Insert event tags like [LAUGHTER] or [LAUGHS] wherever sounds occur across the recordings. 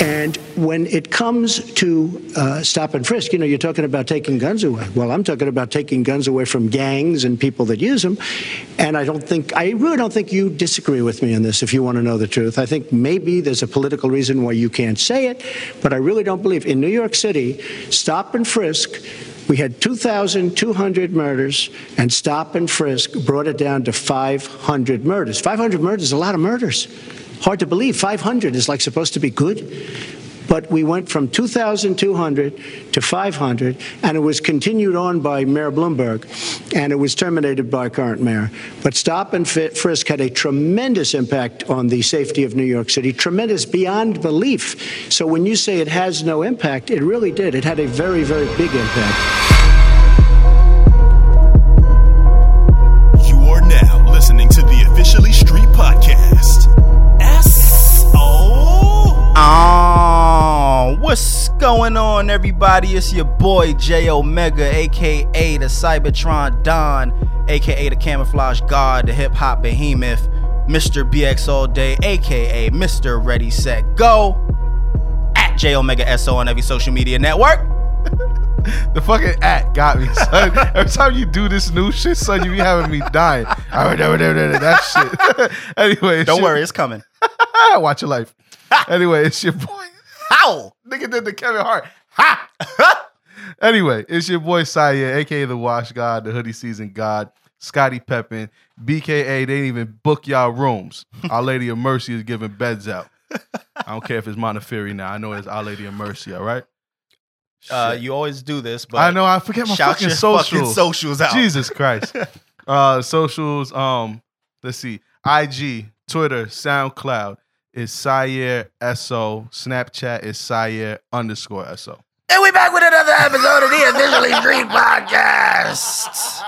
And when it comes to uh, stop and frisk, you know, you're talking about taking guns away. Well, I'm talking about taking guns away from gangs and people that use them. And I don't think, I really don't think you disagree with me on this if you want to know the truth. I think maybe there's a political reason why you can't say it, but I really don't believe. In New York City, stop and frisk we had 2,200 murders, and stop and frisk brought it down to 500 murders. 500 murders is a lot of murders. Hard to believe. 500 is like supposed to be good. But we went from 2,200 to 500, and it was continued on by Mayor Bloomberg, and it was terminated by current mayor. But stop and frisk had a tremendous impact on the safety of New York City, tremendous beyond belief. So when you say it has no impact, it really did. It had a very, very big impact. Going on, everybody? It's your boy J Omega, aka the Cybertron Don, aka the Camouflage God, the Hip Hop Behemoth, Mr. BX All Day, aka Mr. Ready Set Go, at J Omega SO on every social media network. [LAUGHS] The fucking at got me, son. [LAUGHS] Every time you do this new shit, son, you be having me dying. [LAUGHS] That shit. anyway, Don't your- worry, it's coming. Watch your life. anyway, it's your boy. How? Nigga did the Kevin Hart. Ha! [LAUGHS] anyway, it's your boy Syer, aka the Wash God, the Hoodie Season God, Scottie Pippen, BKA. They didn't even book y'all rooms. [LAUGHS] Our Lady of Mercy is giving beds out. I don't care if it's Montefiore now. I know it's Our Lady of Mercy, all right? Uh, you always do this, but I know. I forget my shout fucking socials. fucking socials out. Jesus Christ. [LAUGHS] uh, socials. Um, let's see. IG, Twitter, SoundCloud is Syer So. Snapchat is Syer underscore So. And we back with another episode of the Officially Street Podcast.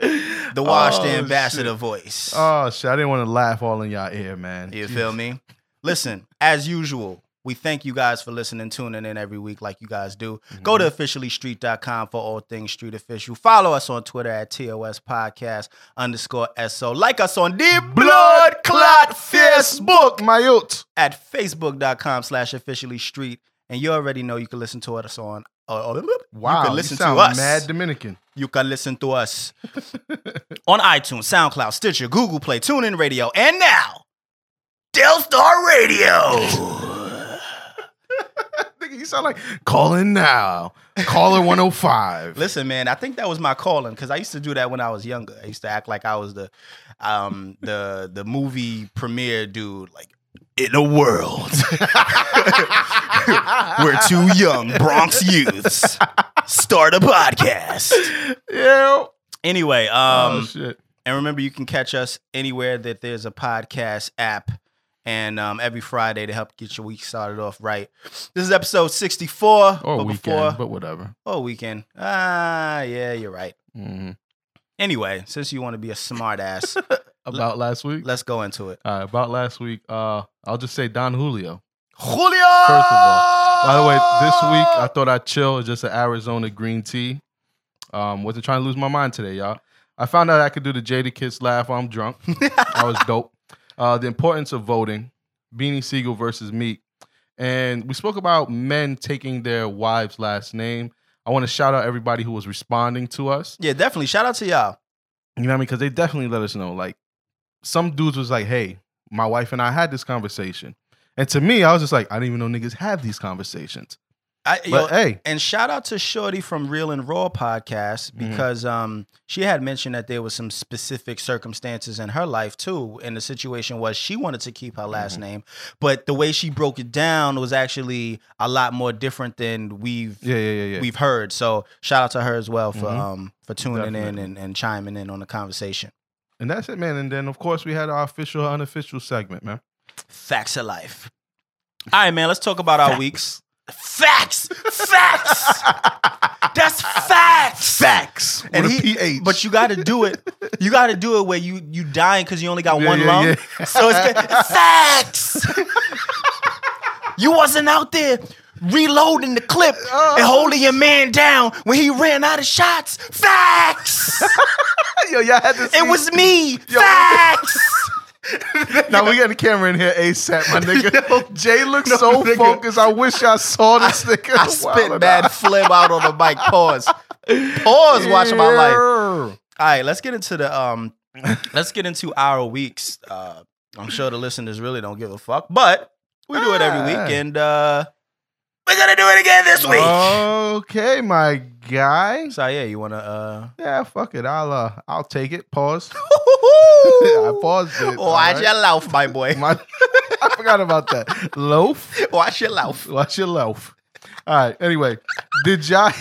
[LAUGHS] The washed Oh, ambassador shit. voice. Oh shit! I didn't want to laugh all in y'all ear, man. you Jeez. feel me? Listen, as usual, we thank you guys for listening, tuning in every week like you guys do. Go to officiallystreet.com for all things street official. Follow us on Twitter at TOS Podcast underscore SO. Like us on the Bloodclat Facebook my youth. at facebook.com slash officially street. And you already know you can listen to us on. Uh, Wow, you can listen sound to us. Mad Dominican. You can listen to us [LAUGHS] on iTunes, SoundCloud, Stitcher, Google Play, TuneIn Radio, and now Delstar Radio. [LAUGHS] Nigga, you sound like calling now. Caller 105. [LAUGHS] Listen, man, I think that was my calling because I used to do that when I was younger. I used to act like I was the um the the movie premiere dude, like in a world [LAUGHS] where two young Bronx youths start a podcast. yeah. Anyway, um oh. And remember, you can catch us anywhere that there's a podcast app. And um, every Friday to help get your week started off right. This is episode 64. Or but weekend, Before, but whatever. or weekend. Ah, yeah, you're right. hmm Anyway, since you want to be a smart ass, [LAUGHS] About last week. let's go into it. All right, about last week. Uh, I'll just say Don Julio. Julio! First of all, by the way, this week I thought I'd chill. Just an Arizona green tea. Um, wasn't trying to lose my mind today, y'all. I found out I could do the Jadakiss laugh while I'm drunk. [LAUGHS] I was dope. Uh, the importance of voting. Beanie Sigel versus Meek, and we spoke about men taking their wives' last name. I want to shout out everybody who was responding to us. Yeah, definitely. Shout out to y'all. You know what I mean? Because they definitely let us know. Like some dudes was like, "Hey, my wife and I had this conversation," and to me, I was just like, "I didn't even know niggas have these conversations." I, But yo, hey, and shout out to Shorty from Real and Raw podcast Mhm. because um she had mentioned that there was some specific circumstances in her life too. And the situation was she wanted to keep her last Mhm. name, but the way she broke it down was actually a lot more different than we've yeah, yeah, yeah, yeah. we've heard. So shout out to her as well for Mhm. um for tuning in and, and chiming in on the conversation. and that's it, man. And then of course we had our official, unofficial segment, man. Facts of life. All right, man. Let's talk about our weeks. Facts, facts. That's facts. Facts And with a he- PH. But you got to do it. You got to do it where you you dying because you only got Yeah, one yeah, lung. yeah. So it's facts. you wasn't out there reloading the clip Oh. and uh-huh. holding your man down when he ran out of shots. Facts. [LAUGHS] yo, y'all had to. see. it was me. Yo. Facts. [LAUGHS] now we got the camera in here ASAP, my [LAUGHS] nigga. Jay looks no, so nigga. focused. I wish I saw this nigga. I [LAUGHS] spit bad phlegm out on the mic. Pause. Pause. Watching my life. All right, let's get into the um. let's get into our weeks. Uh, I'm sure the listeners really don't give a fuck, but we do it every week, and uh, we're gonna do it again this week. Okay, my guy. so yeah, you wanna uh? Yeah, fuck it. I'll uh, I'll take it. Pause. [LAUGHS] [LAUGHS] I paused it. Watch all right? your loaf, my boy. [LAUGHS] My- I forgot about that. Loaf. Watch your loaf. Watch your loaf. All right. Anyway, did y'all?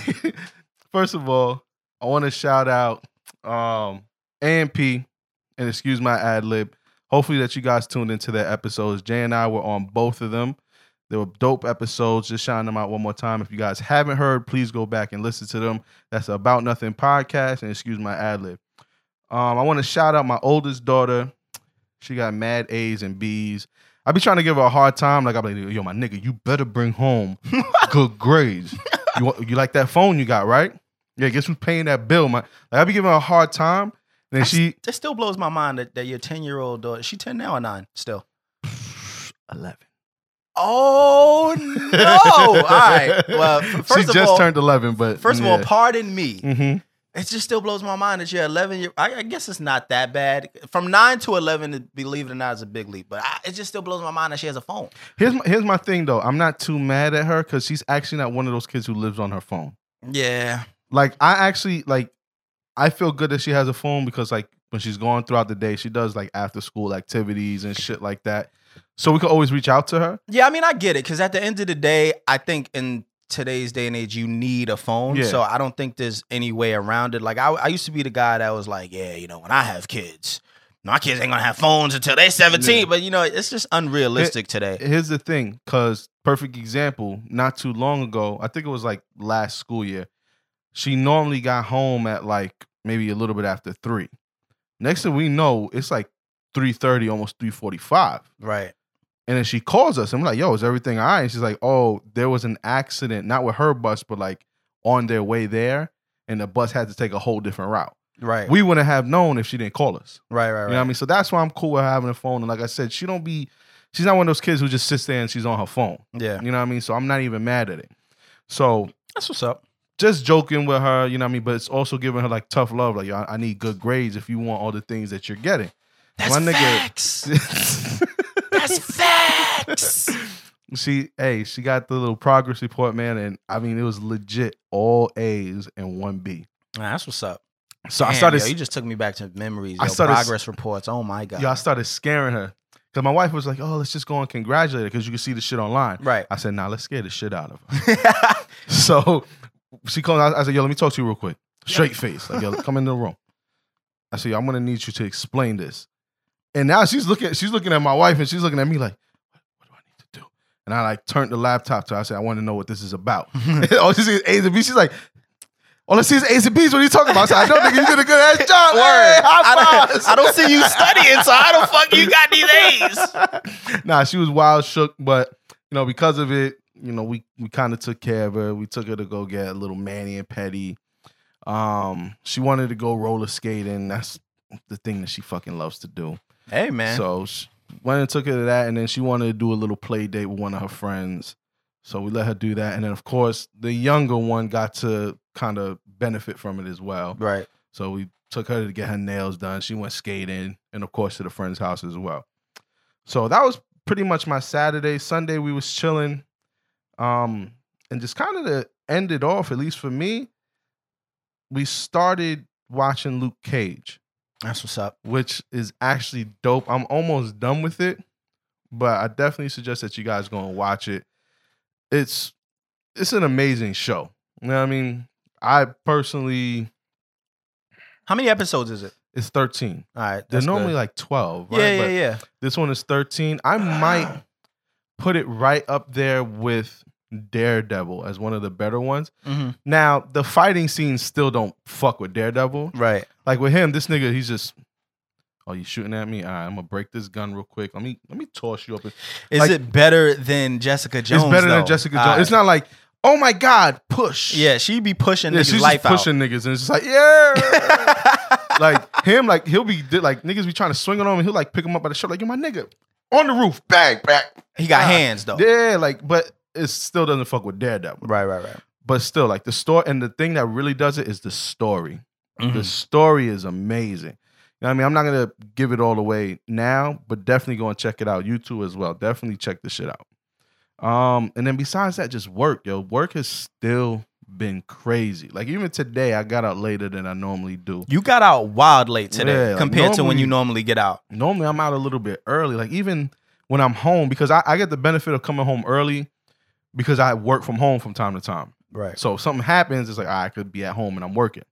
First of all, I want to shout out um AMP and excuse my ad lib. Hopefully that you guys tuned into their episodes. Jay and I were on both of them. They were dope episodes. Just shouting them out one more time. If you guys haven't heard, please go back and listen to them. That's About Nothing podcast. And excuse my ad lib. Um, I want to shout out my oldest daughter. She got mad A's and B's. I be trying to give her a hard time. Like I be like, yo, my nigga, you better bring home [LAUGHS] good grades. You want, you like that phone you got, right? Yeah, guess who's paying that bill, My Like I be giving her a hard time. And she It still blows my mind that, that your 10 year old daughter, she 10 now or 9 still? [SIGHS] eleven. Oh no! All right. Well, first she of just all, turned eleven, but first of all, pardon me. hmm It just still blows my mind that you're 11. Year, I, I guess it's not that bad. From nine to 11, believe it or not, is a big leap. But I, it just still blows my mind that she has a phone. here's my, here's my thing though. I'm not too mad at her because she's actually not one of those kids who lives on her phone. Yeah. like I actually like I feel good that she has a phone because like when she's going throughout the day, she does like after school activities and shit like that. So we can always reach out to her. Yeah, I mean, I get it because at the end of the day, I think in today's day and age, you need a phone. Yeah. So I don't think there's any way around it. Like I, I used to be the guy that was like, yeah, you know, when I have kids, my kids ain't gonna have phones until they're 17. Yeah. But you know, it's just unrealistic today. Here's the thing, cause perfect example, not too long ago, I think it was like last school year. She normally got home at like maybe a little bit after three. Next thing we know, it's like 3:30, almost 3:45. Right. And then she calls us and we're like, yo, is everything all right? And she's like, oh, there was an accident, not with her bus, but like on their way there. And the bus had to take a whole different route. Right. We wouldn't have known if she didn't call us. right. Right. Right. You know what I mean? So that's why I'm cool with having a phone. And like I said, she don't be, she's not one of those kids who just sits there and she's on her phone. Yeah. You know what I mean? So I'm not even mad at it. So That's what's up. just joking with her, you know what I mean? But it's also giving her like tough love. Like, I, I need good grades if you want all the things that you're getting. That's nigga- facts. [LAUGHS] That's facts. she hey she got the little progress report man and i mean it was legit all a's and one b Nah, that's what's up. so i started yo, you just took me back to memories. I started- progress reports. Oh my god. yeah i started scaring her because my wife was like oh let's just go and congratulate her because you can see the shit online Right. i said nah let's scare the shit out of her [LAUGHS] so she called I, I said yo let me talk to you real quick straight face like yo come in the room i said yo, i'm gonna need you to explain this and now she's looking she's looking at my wife and she's looking at me like what do i need to do and i like turned the laptop to her i said i want to know what this is about [LAUGHS] all she sees A's and B's. She's like, all I see is A's and B's. What are you talking about? I said, I don't think you did a good ass job. [LAUGHS] Hey, I, don't. I don't see you studying, so how the fuck you got these A's? [LAUGHS] nah, she was wild shook, but you know, because of it, you know, we we kind of took care of her. We took her to go get a little Manny and Petty. Um, she wanted to go roller skating. That's the thing that she fucking loves to do. Hey man. So she went and took her to that, and then she wanted to do a little play date with one of her friends. So we let her do that, and then of course the younger one got to kind of benefit from it as well. right. So we took her to get her nails done. She went skating, and of course to the friend's house as well. So that was pretty much my Saturday. Sunday we was chilling, um, and just kind of to end it off, at least for me. We started watching Luke Cage That's what's up. which is actually dope. I'm almost done with it, but I definitely suggest that you guys go and watch it. It's it's an amazing show. You know what I mean? I personally How many episodes is it? it's 13. All right. They're normally good. like 12, right? Yeah, yeah, But yeah. This one is 13. I might [SIGHS] put it right up there with Daredevil as one of the better ones. Mhm. Now, the fighting scenes still don't fuck with Daredevil. Right. Like with him, this nigga, he's just, oh, you shooting at me? All right, I'm gonna break this gun real quick. Let me let me toss you up. Is Like- it better than Jessica Jones? it's better though? than Jessica Jones. right. It's not like, oh my god, push. Yeah, she be pushing yeah, niggas she's life pushing niggas, and it's just like, yeah. [LAUGHS] like him, like he'll be like niggas be trying to swing on him, and he'll like pick him up by the shirt, like, you're my nigga on the roof, bag, back." He got Ah, hands though. Yeah, like, but it still doesn't fuck with Daredevil. Right, right, right. But still, like the story, and the thing that really does it is the story. Mm-hmm. The story is amazing. You know what I mean? I'm not gonna give it all away now, but definitely go and check it out. You too as well. Definitely check the shit out. Um, and then besides that, just work, yo. Work has still been crazy. Like even today, I got out later than I normally do. You got out wild late today Yeah, compared to when you normally get out. Normally, I'm out a little bit early. Like even when I'm home, because I, I get the benefit of coming home early because I work from home from time to time. Right. So if something happens, it's like I could be at home and I'm working.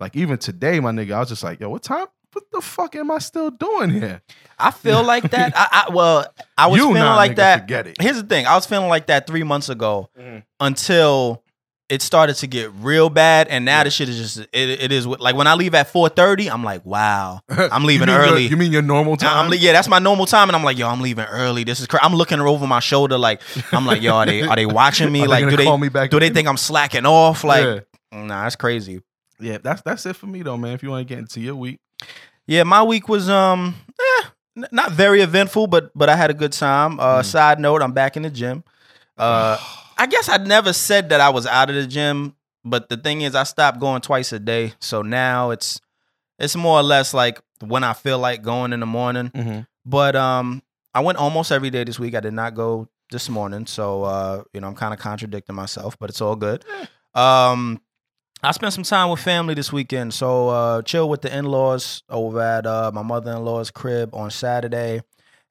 Like even today, my nigga, I was just like, yo, what time? What the fuck am I still doing here? I feel [LAUGHS] like that. I, I well, I was You feeling nah, like nigga, that. forget it. Here's the thing: I was feeling like that three months ago Mhm. until it started to get real bad, and now the shit is just it, it is like when I leave at four thirty, I'm like, wow, [LAUGHS] I'm leaving You mean your- early. you mean your normal time? I'm, yeah, that's my normal time, and I'm like, yo, I'm leaving early. This is crazy. I'm looking over my shoulder, like, I'm like, yo, are they are they watching me? [LAUGHS] Like, do they call me back do they think I'm slacking off? Like, yeah. nah, that's crazy. yeah, that's that's it for me though, man. If you want to get into your week, Yeah, my week was um eh, n- not very eventful, but but I had a good time. Uh side note, I'm back in the gym. Uh [SIGHS] I guess I never said that I was out of the gym, but the thing is I stopped going twice a day. So now it's it's more or less like when I feel like going in the morning. mm-hmm. But um I went almost every day this week. I did not go this morning. So uh, you know, I'm kind of contradicting myself, but it's all good. Um I spent some time with family this weekend. So uh chill with the in-laws over at uh my mother-in-law's crib on Saturday.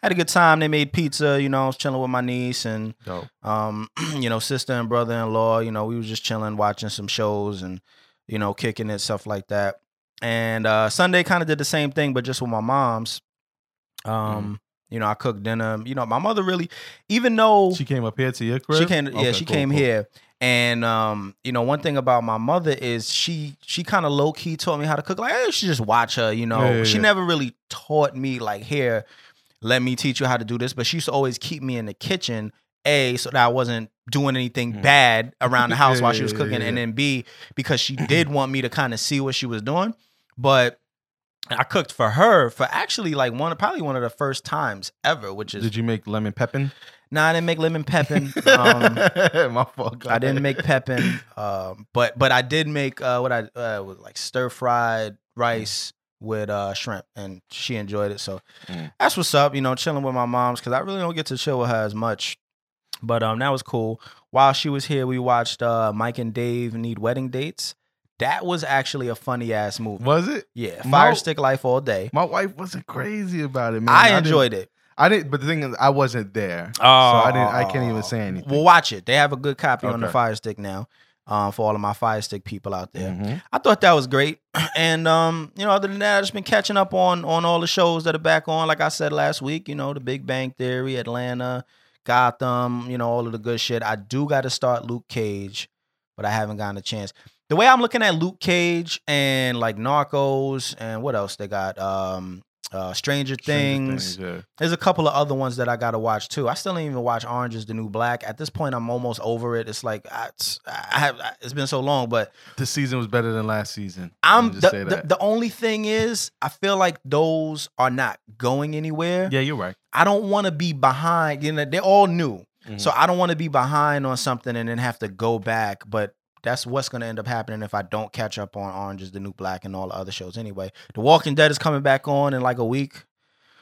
Had a good time. They made pizza, you know, I was chilling with my niece and dope. um, [CLEARS THROAT] you know, sister and brother-in-law, you know, we was just chilling, watching some shows and, you know, kicking it, stuff like that. And uh Sunday kind of did the same thing, but just with my mom's. Um, you know, I cooked dinner. You know, my mother really, even though She came up here to your crib. she came, yeah, she cool, came cool. here. And um, you know, one thing about my mother is she she kind of low key taught me how to cook. Like I should just watch her, you know. Yeah, yeah, she yeah. never really taught me like here, let me teach you how to do this. But she used to always keep me in the kitchen, A, so that I wasn't doing anything Mm. bad around the [LAUGHS] house Yeah, while she was cooking, yeah. and then B, because she did [CLEARS THROAT] want me to kind of see what she was doing. But I cooked for her for actually like one probably one of the first times ever, which is Did you make lemon pepin? nah, I didn't make lemon pepin. [LAUGHS] Um, My fault. I didn't make pepin, [LAUGHS] um, but but I did make uh, what I uh, was like stir fried rice with uh, shrimp, and she enjoyed it. So Mm. that's what's up. You know, chilling with my mom's because I really don't get to chill with her as much. But um, that was cool. While she was here, we watched uh, Mike and Dave need wedding dates. That was actually a funny ass movie. Was it? Yeah, My- Fire Stick Life all day. My wife wasn't crazy about it, man. I didn't- enjoyed it. I didn't, but the thing is, I wasn't there, so Oh, I didn't. I can't even say anything. Well, watch it. They have a good copy on the Fire Stick now. Um, for all of my Fire Stick people out there. Mhm. I thought that was great. [CLEARS THROAT] And um, you know, other than that, I've just been catching up on on all the shows that are back on. Like I said last week, you know, The Big Bang Theory, Atlanta, Gotham, you know, all of the good shit. I do got to start Luke Cage, but I haven't gotten a chance. The way I'm looking at Luke Cage and like Narcos and what else they got? Um, uh, Stranger, Stranger Things. yeah. There's a couple of other ones that I gotta watch too. I still didn't even watch Orange is the New Black. At this point, I'm almost over it. It's like I, it's, I have. It's been so long, but This season was better than last season. I'm the, the, the only thing is I feel like those are not going anywhere. yeah, you're right. I don't want to be behind. You know, they're all new, Mhm. so I don't want to be behind on something and then have to go back. But that's what's going to end up happening if I don't catch up on Orange is the New Black and all the other shows. Anyway, The Walking Dead is coming back on in like a week.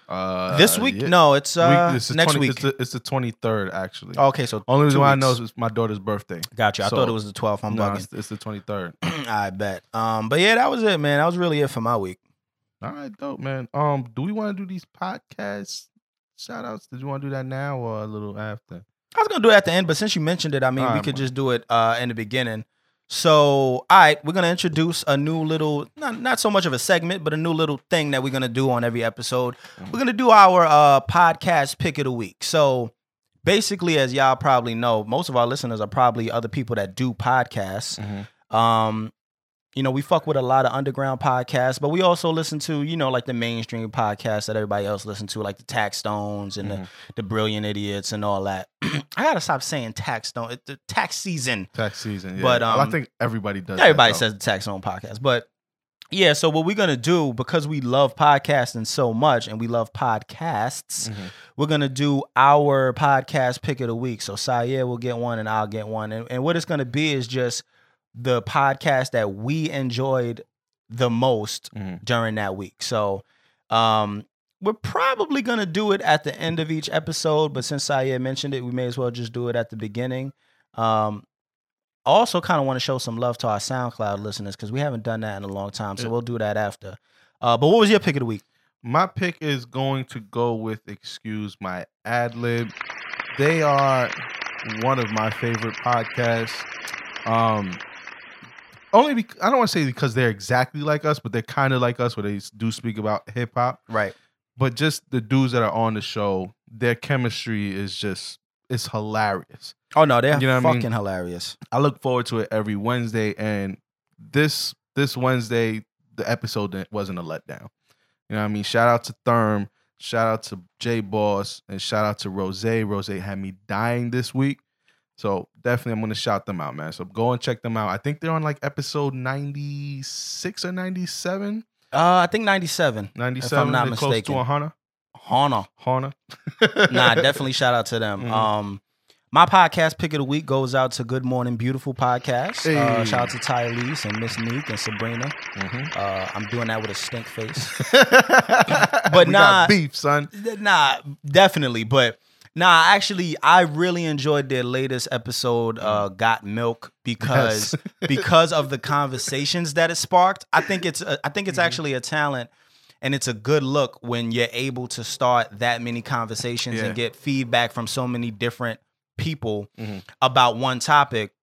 Uh, this week? yeah. No, it's uh, Week- next 20 week. It's the, it's the 23rd, actually. okay, so Only reason why I know is it's my daughter's birthday. Gotcha. I thought it was the 12th. I'm no, bugging. it's, it's the 23rd. [CLEARS THROAT] I bet. Um, but yeah, that was it, man. That was really it for my week. All right, dope, man. Um, do we want to do these podcast shout outs? Did you want to do that now or a little after? I was gonna do it at the end, but since you mentioned it, I mean, we could man. just do it uh, in the beginning. So, all right, we're gonna introduce a new little, not not so much of a segment, but a new little thing that we're gonna do on every episode. We're gonna do our uh, podcast pick of the week. So, basically, as y'all probably know, most of our listeners are probably other people that do podcasts. Mhm. Um, you know, we fuck with a lot of underground podcasts, but we also listen to, you know, like the mainstream podcasts that everybody else listens to, like the Taxstones and Mhm. the, the Brilliant Idiots and all that. [CLEARS THROAT] I gotta stop saying Taxstone. It's the tax season. Tax season. Yeah. But, Well, I um, think everybody does. Everybody says the Taxstone podcast, but yeah, so what we're gonna do because we love podcasting so much and we love podcasts, Mm-hmm. we're gonna do our podcast pick of the week. So Syer will get one and I'll get one, and, and what it's gonna be is just the podcast that we enjoyed the most Mhm. during that week. So um we're probably gonna do it at the end of each episode, but since Syer mentioned it, we may as well just do it at the beginning. Um also kind of want to show some love to our SoundCloud listeners because we haven't done that in a long time. So Yeah. we'll do that after. Uh, but what was your pick of the week? My pick is going to go with Excuse My Ad Lib. They are one of my favorite podcasts. Um, only bec I don't want to say because they're exactly like us, but they're kind of like us, where they do speak about hip hop. Right. But just the dudes that are on the show, their chemistry is just it's hilarious. Oh no, they're You know what I fucking mean? hilarious. I look forward to it every Wednesday, and this this Wednesday the episode wasn't a letdown. You know what I mean? Shout out to Therm, shout out to J Boss, and shout out to Rose. Rose had me dying this week, so definitely I'm gonna shout them out, man. So go and check them out. I think they're on like episode 96 or 97. Uh, I think ninety seven. 97. not they're close mistaken. to a Hana. Hana. Hana. [LAUGHS] Nah, definitely shout out to them. Mhm. Um, my podcast pick of the week goes out to Good Morning Beautiful podcast. Uh, shout out to Tylese and Miss Neek and Sabrina. Mhm. Uh, I'm doing that with a stink face. [LAUGHS] but nah. got beef, son. Nah, definitely. But nah, actually, I really enjoyed their latest episode, uh, "Got Milk," because [LAUGHS] because of the conversations that it sparked. I think it's a, I think it's actually a talent. And it's a good look when you're able to start that many conversations Yeah. and get feedback from so many different people Mhm. about one topic.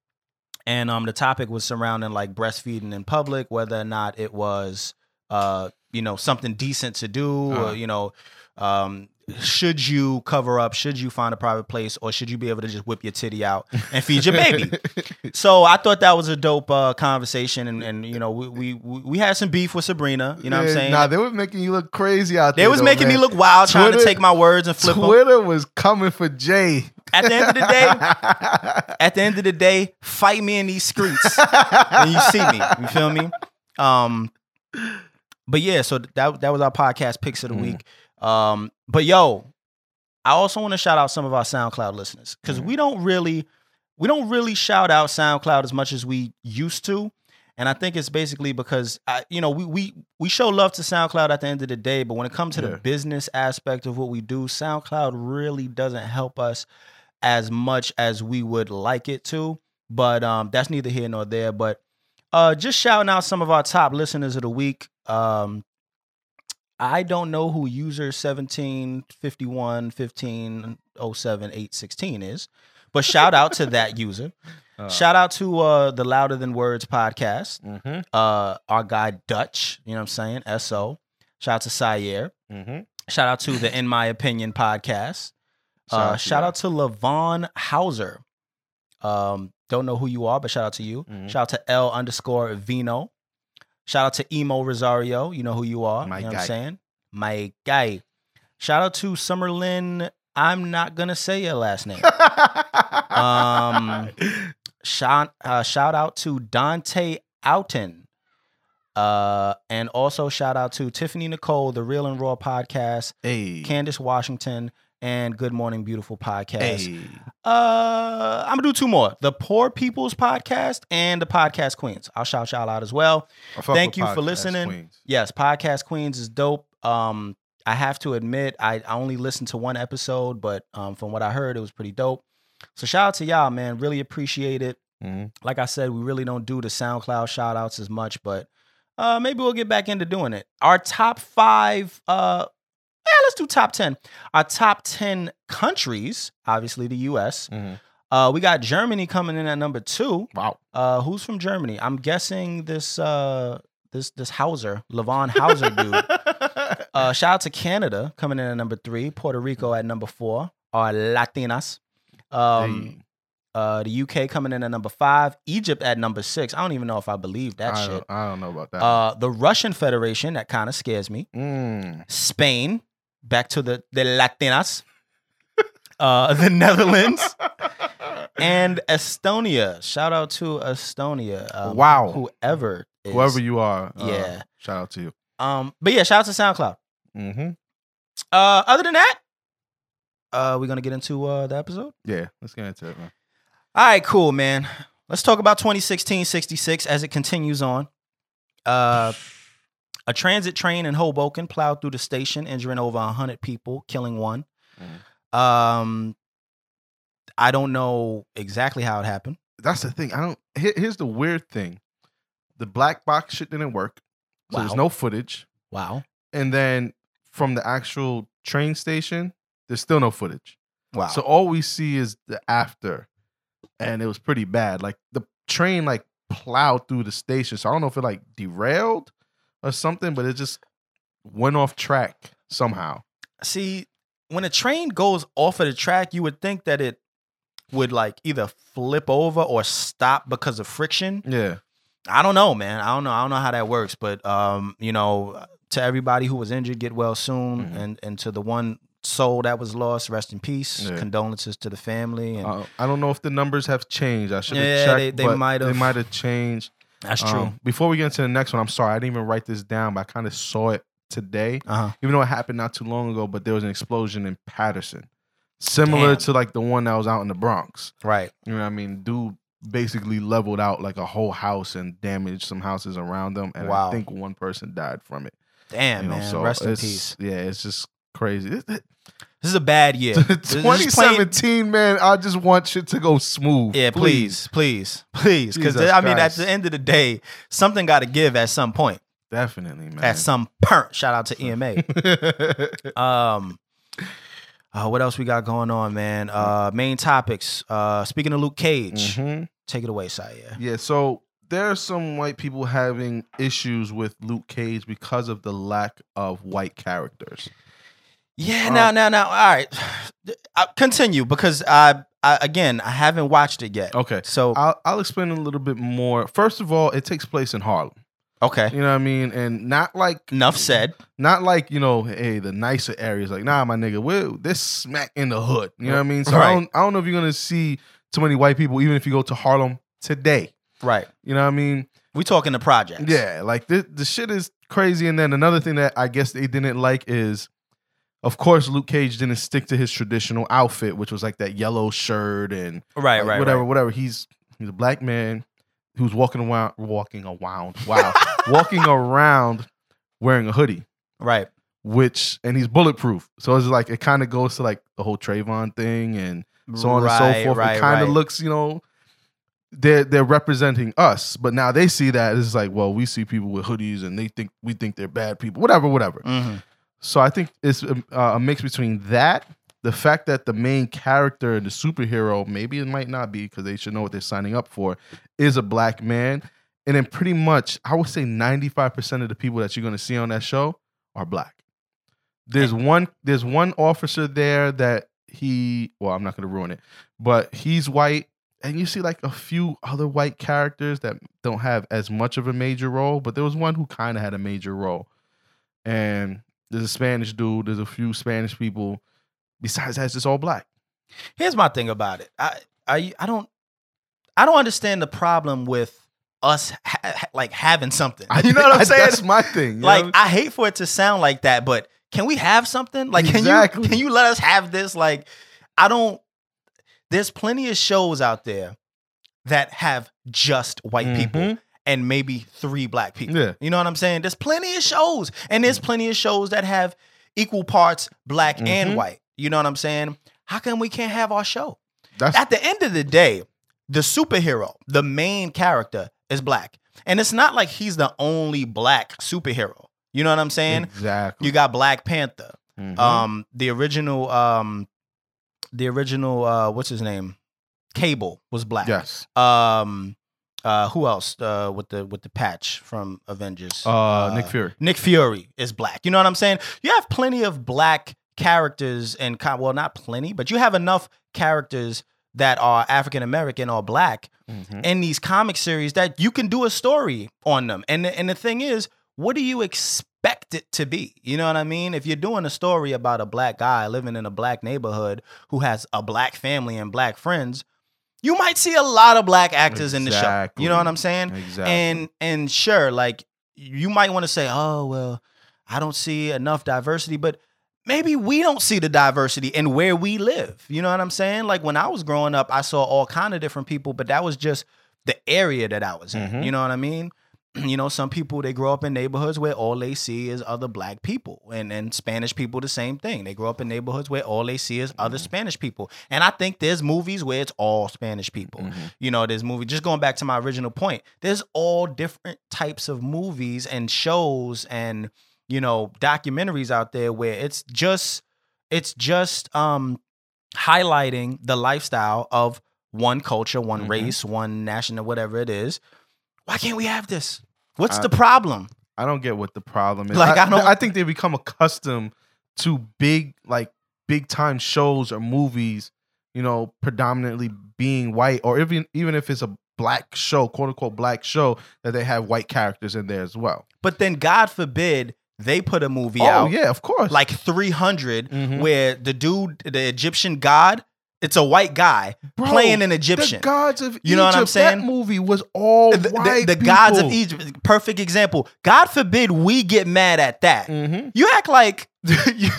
And um, the topic was surrounding like breastfeeding in public, whether or not it was, uh, you know, something decent to do, Uh-huh. or you know, um, should you cover up? Should you find a private place, or should you be able to just whip your titty out and feed your baby? [LAUGHS] so I thought that was a dope uh, conversation, and, and you know, we, we we had some beef with Sabrina. You know what I'm saying? Nah, they were making you look crazy out there. they was though, making me look wild, trying to take my words and flip them. Twitter was coming for Jay. At the end of the day, [LAUGHS] at the end of the day, fight me in these streets when you see me. You feel me? Um, but yeah, so that that was our podcast picks of the Mhm. week. Um, but yo, I also want to shout out some of our SoundCloud listeners because Mhm. we don't really we don't really shout out SoundCloud as much as we used to. And I think it's basically because I, you know, we we we show love to SoundCloud at the end of the day, but when it comes to Yeah. the business aspect of what we do, SoundCloud really doesn't help us as much as we would like it to. But um, that's neither here nor there. But uh, just shouting out some of our top listeners of the week. Um, I don't know who user 17 51 15 07 816 is, but shout out to that user. [LAUGHS] Uh, Shout out to uh, the Louder Than Words podcast. Mm-hmm, Uh, our guy Dutch, you know what I'm saying? SO. Shout out to Syer. mm-hmm. Shout out to the In My Opinion podcast. Uh, shout out to Levon Hauser. Um, don't know who you are, but shout out to you. Mhm. Shout out to L underscore Vino. Shout out to Emo Rosario. You know who you are. My you know what. I'm saying? My guy. Shout out to Summerlin. I'm not gonna say your last name. [LAUGHS] Um, shout uh, shout out to Dante Outen. Uh, and also shout out to Tiffany Nicole, the Real and Raw podcast, hey, Candace Washington, and Good Morning Beautiful podcast. hey, Uh, I'm gonna do two more: the Poor People's podcast and the Podcast Queens. I'll shout y'all out as well. Thank you for listening. Queens. Yes, Podcast Queens is dope. Um, I have to admit, I, I only listened to one episode, but um, from what I heard, it was pretty dope. So shout out to y'all, man. Really appreciate it. Mhm. Like I said, we really don't do the SoundCloud shout outs as much, but uh, maybe we'll get back into doing it. Our top five, uh, yeah, let's do top 10. Our top 10 countries, obviously the US. Mhm. Uh, we got Germany coming in at number two. Wow. Uh, who's from Germany? I'm guessing this uh this this Hauser, Levon Hauser dude. [LAUGHS] Uh, shout out to Canada coming in at number three, Puerto Rico at number four, our Latinas. Um, Hey, uh, the UK coming in at number five, Egypt at number six. I don't even know if I believe that I, shit. don't, I don't know about that. Uh, the Russian Federation that kind of scares me. Mm. Spain, back to the the Latinas. Uh, [LAUGHS] the Netherlands [LAUGHS] and Estonia. Shout out to Estonia. Um, Wow. whoever, is, Whoever you are, uh, yeah. Shout out to you. Um, but yeah, shout out to SoundCloud. Mm-hmm. Uh, other than that, uh, we're gonna get into uh the episode. Yeah, let's get into it, man. All right, cool, man. Let's talk about 2016-66 as it continues on. Uh, a transit train in Hoboken plowed through the station, injuring over 100 people, killing one. Um, I don't know exactly how it happened. That's the thing. I don't. Here, here's the weird thing: the black box shit didn't work, so Wow. there's no footage. Wow. And then from the actual train station, there's still no footage. Wow. So all we see is the after, and it was pretty bad. Like the train like plowed through the station. So I don't know if it like derailed or something, but it just went off track somehow. See, when a train goes off of the track, you would think that it would like either flip over or stop because of friction. Yeah. I don't know, man. I don't know. I don't know how that works, but um, you know, to everybody who was injured, get well soon, Mhm. and and to the one soul that was lost, rest in peace. Yeah. Condolences to the family, and Uh, I don't know if the numbers have changed. I should have Yeah, checked. they- they might They might have changed. That's true. Um, before we get into the next one, I'm sorry I didn't even write this down, but I kind of saw it today. Uh huh. even though it happened not too long ago, but there was an explosion in Patterson, similar Damn. to like the one that was out in the Bronx. Right. You know what I mean? Dude basically leveled out like a whole house and damaged some houses around them, and Wow. I think one person died from it. Damn, you know, man. so rest in peace. Yeah, it's just crazy. It- it- This is a bad year. [LAUGHS] This is plain- 2017, man. I just want shit to go smooth. Yeah, please, please, please. Because I mean, at the end of the day, something got to give at some point. definitely, man. At some point. Shout out to EMA. [LAUGHS] Um, uh, what else we got going on, man? Uh, main topics. Uh, speaking of Luke Cage, Mhm. take it away, Syer. Yeah, so there are some white people having issues with Luke Cage because of the lack of white characters. Yeah, Um, now, now, now. All right, [SIGHS] uh, continue because I, I, again, I haven't watched it yet. Okay. So, I'll, I'll explain a little bit more. First of all, it takes place in Harlem. okay, You know what I mean? And not like enough said. not like, you know, hey, the nicer areas. Like, nah, my nigga, we're this smack in the hood. You know what I mean? So I don't I don't know if you're gonna see too many white people, even if you go to Harlem today. Right. You know what I mean? We talking the projects. Yeah, like the the shit is crazy. And then another thing that I guess they didn't like is, of course, Luke Cage didn't stick to his traditional outfit, which was like that yellow shirt and Right. like, right. whatever, Right. whatever. He's he's a black man who's walking around, walking around, wow, [LAUGHS] walking around wearing a hoodie, Right. which and he's bulletproof. So it's like it kind of goes to like the whole Trayvon thing and so on and so forth. Right. it kind of right. looks, you know, they're they're representing us, but now they see that it's like, well, we see people with hoodies and they think we think they're bad people, whatever, whatever. Mhm. So I think it's um, uh, a mix between that, the fact that the main character, and the superhero, maybe it might not be because they should know what they're signing up for, is a black man, and then pretty much I would say ninety five percent of the people that you're going to see on that show are black. There's one there's one officer there that he well I'm not going to ruin it, but he's white. And you see like a few other white characters that don't have as much of a major role, but there was one who kind of had a major role. And there's a Spanish dude, there's a few Spanish people. Besides that, it's just all black. Here's my thing about it. I, I, I don't, I don't understand the problem with us ha- like having something. [LAUGHS] You know what I'm [LAUGHS] saying? That's my thing. like know? I hate for it to sound like that, but can we have something? Like can Exactly. you can you let us have this? Like I don't there's plenty of shows out there that have just white people Mhm. And maybe three black people. Yeah. You know what I'm saying? There's plenty of shows and there's plenty of shows that have equal parts black and Mhm. white. You know what I'm saying? How come we can't have our show? That's At the end of the day, the superhero, the main character is black. And it's not like he's the only black superhero. You know what I'm saying? exactly. You got Black Panther. Mhm. Um the original um the original uh what's his name? Cable was black. yes. Um uh who else uh with the with the patch from Avengers? Uh, Nick Fury. Nick Fury is black. You know what I'm saying? You have plenty of black characters and co- well not plenty, but you have enough characters that are African American or black Mhm. in these comic series that you can do a story on them. And the, and the thing is, what do you expect it to be? You know what I mean? If you're doing a story about a black guy living in a black neighborhood who has a black family and black friends, you might see a lot of black actors in the show. You know what I'm saying? Exactly. And and sure, like you might want to say, "Oh, well, I don't see enough diversity," but maybe we don't see the diversity in where we live. You know what I'm saying? Like when I was growing up, I saw all kind of different people, but that was just the area that I was in. Mhm. You know what I mean? [CLEARS THROAT] You know, some people they grow up in neighborhoods where all they see is other black people, and and Spanish people the same thing. They grow up in neighborhoods where all they see is other Spanish people, and I think there's movies where it's all Spanish people. You know, there's movie. Just going back to my original point, there's all different types of movies and shows and you know documentaries out there where it's just it's just um highlighting the lifestyle of one culture, one Mhm. race, one national, whatever it is. Why can't we have this? What's I- the problem? I don't get what the problem is. Like, I, I don't- I think they become accustomed to big, like big time shows or movies. You know, predominantly being white, or even even if it's a black show, quote unquote black show, that they have white characters in there as well. But then, God forbid, they put a movie oh out yeah, of course. like 300 Mhm. where the dude, the Egyptian god, it's a white guy Bro, playing an Egyptian. The gods of You know what I'm Egypt, That saying? movie was all the, the- white. the gods of. Egypt, perfect example. God forbid we get mad at that. Mhm. You act like [LAUGHS] you,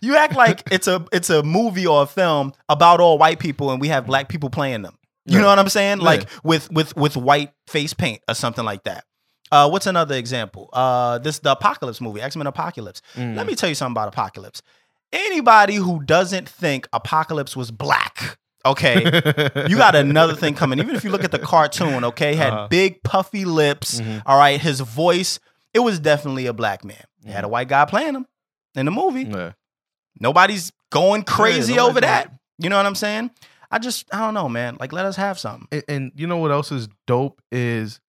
you act like it's a it's a movie or a film about all white people and we have black people playing them. You Yeah. know what I'm saying? Yeah. Like with with with white face paint or something like that. Uh, what's another example? Uh, this the Apocalypse movie, X Men Apocalypse. Mm. Let me tell you something about Apocalypse. Anybody who doesn't think Apocalypse was black, okay, you got another thing coming. Even if you look at the cartoon, okay, had Uh-huh. big puffy lips. Mhm. All right, his voice, it was definitely a black man. It had a white guy playing him in the movie. Yeah. Nobody's going crazy nobody's over that. going- You know what I'm saying? I just I don't know, man. Like let us have something. and, and you know what else is dope is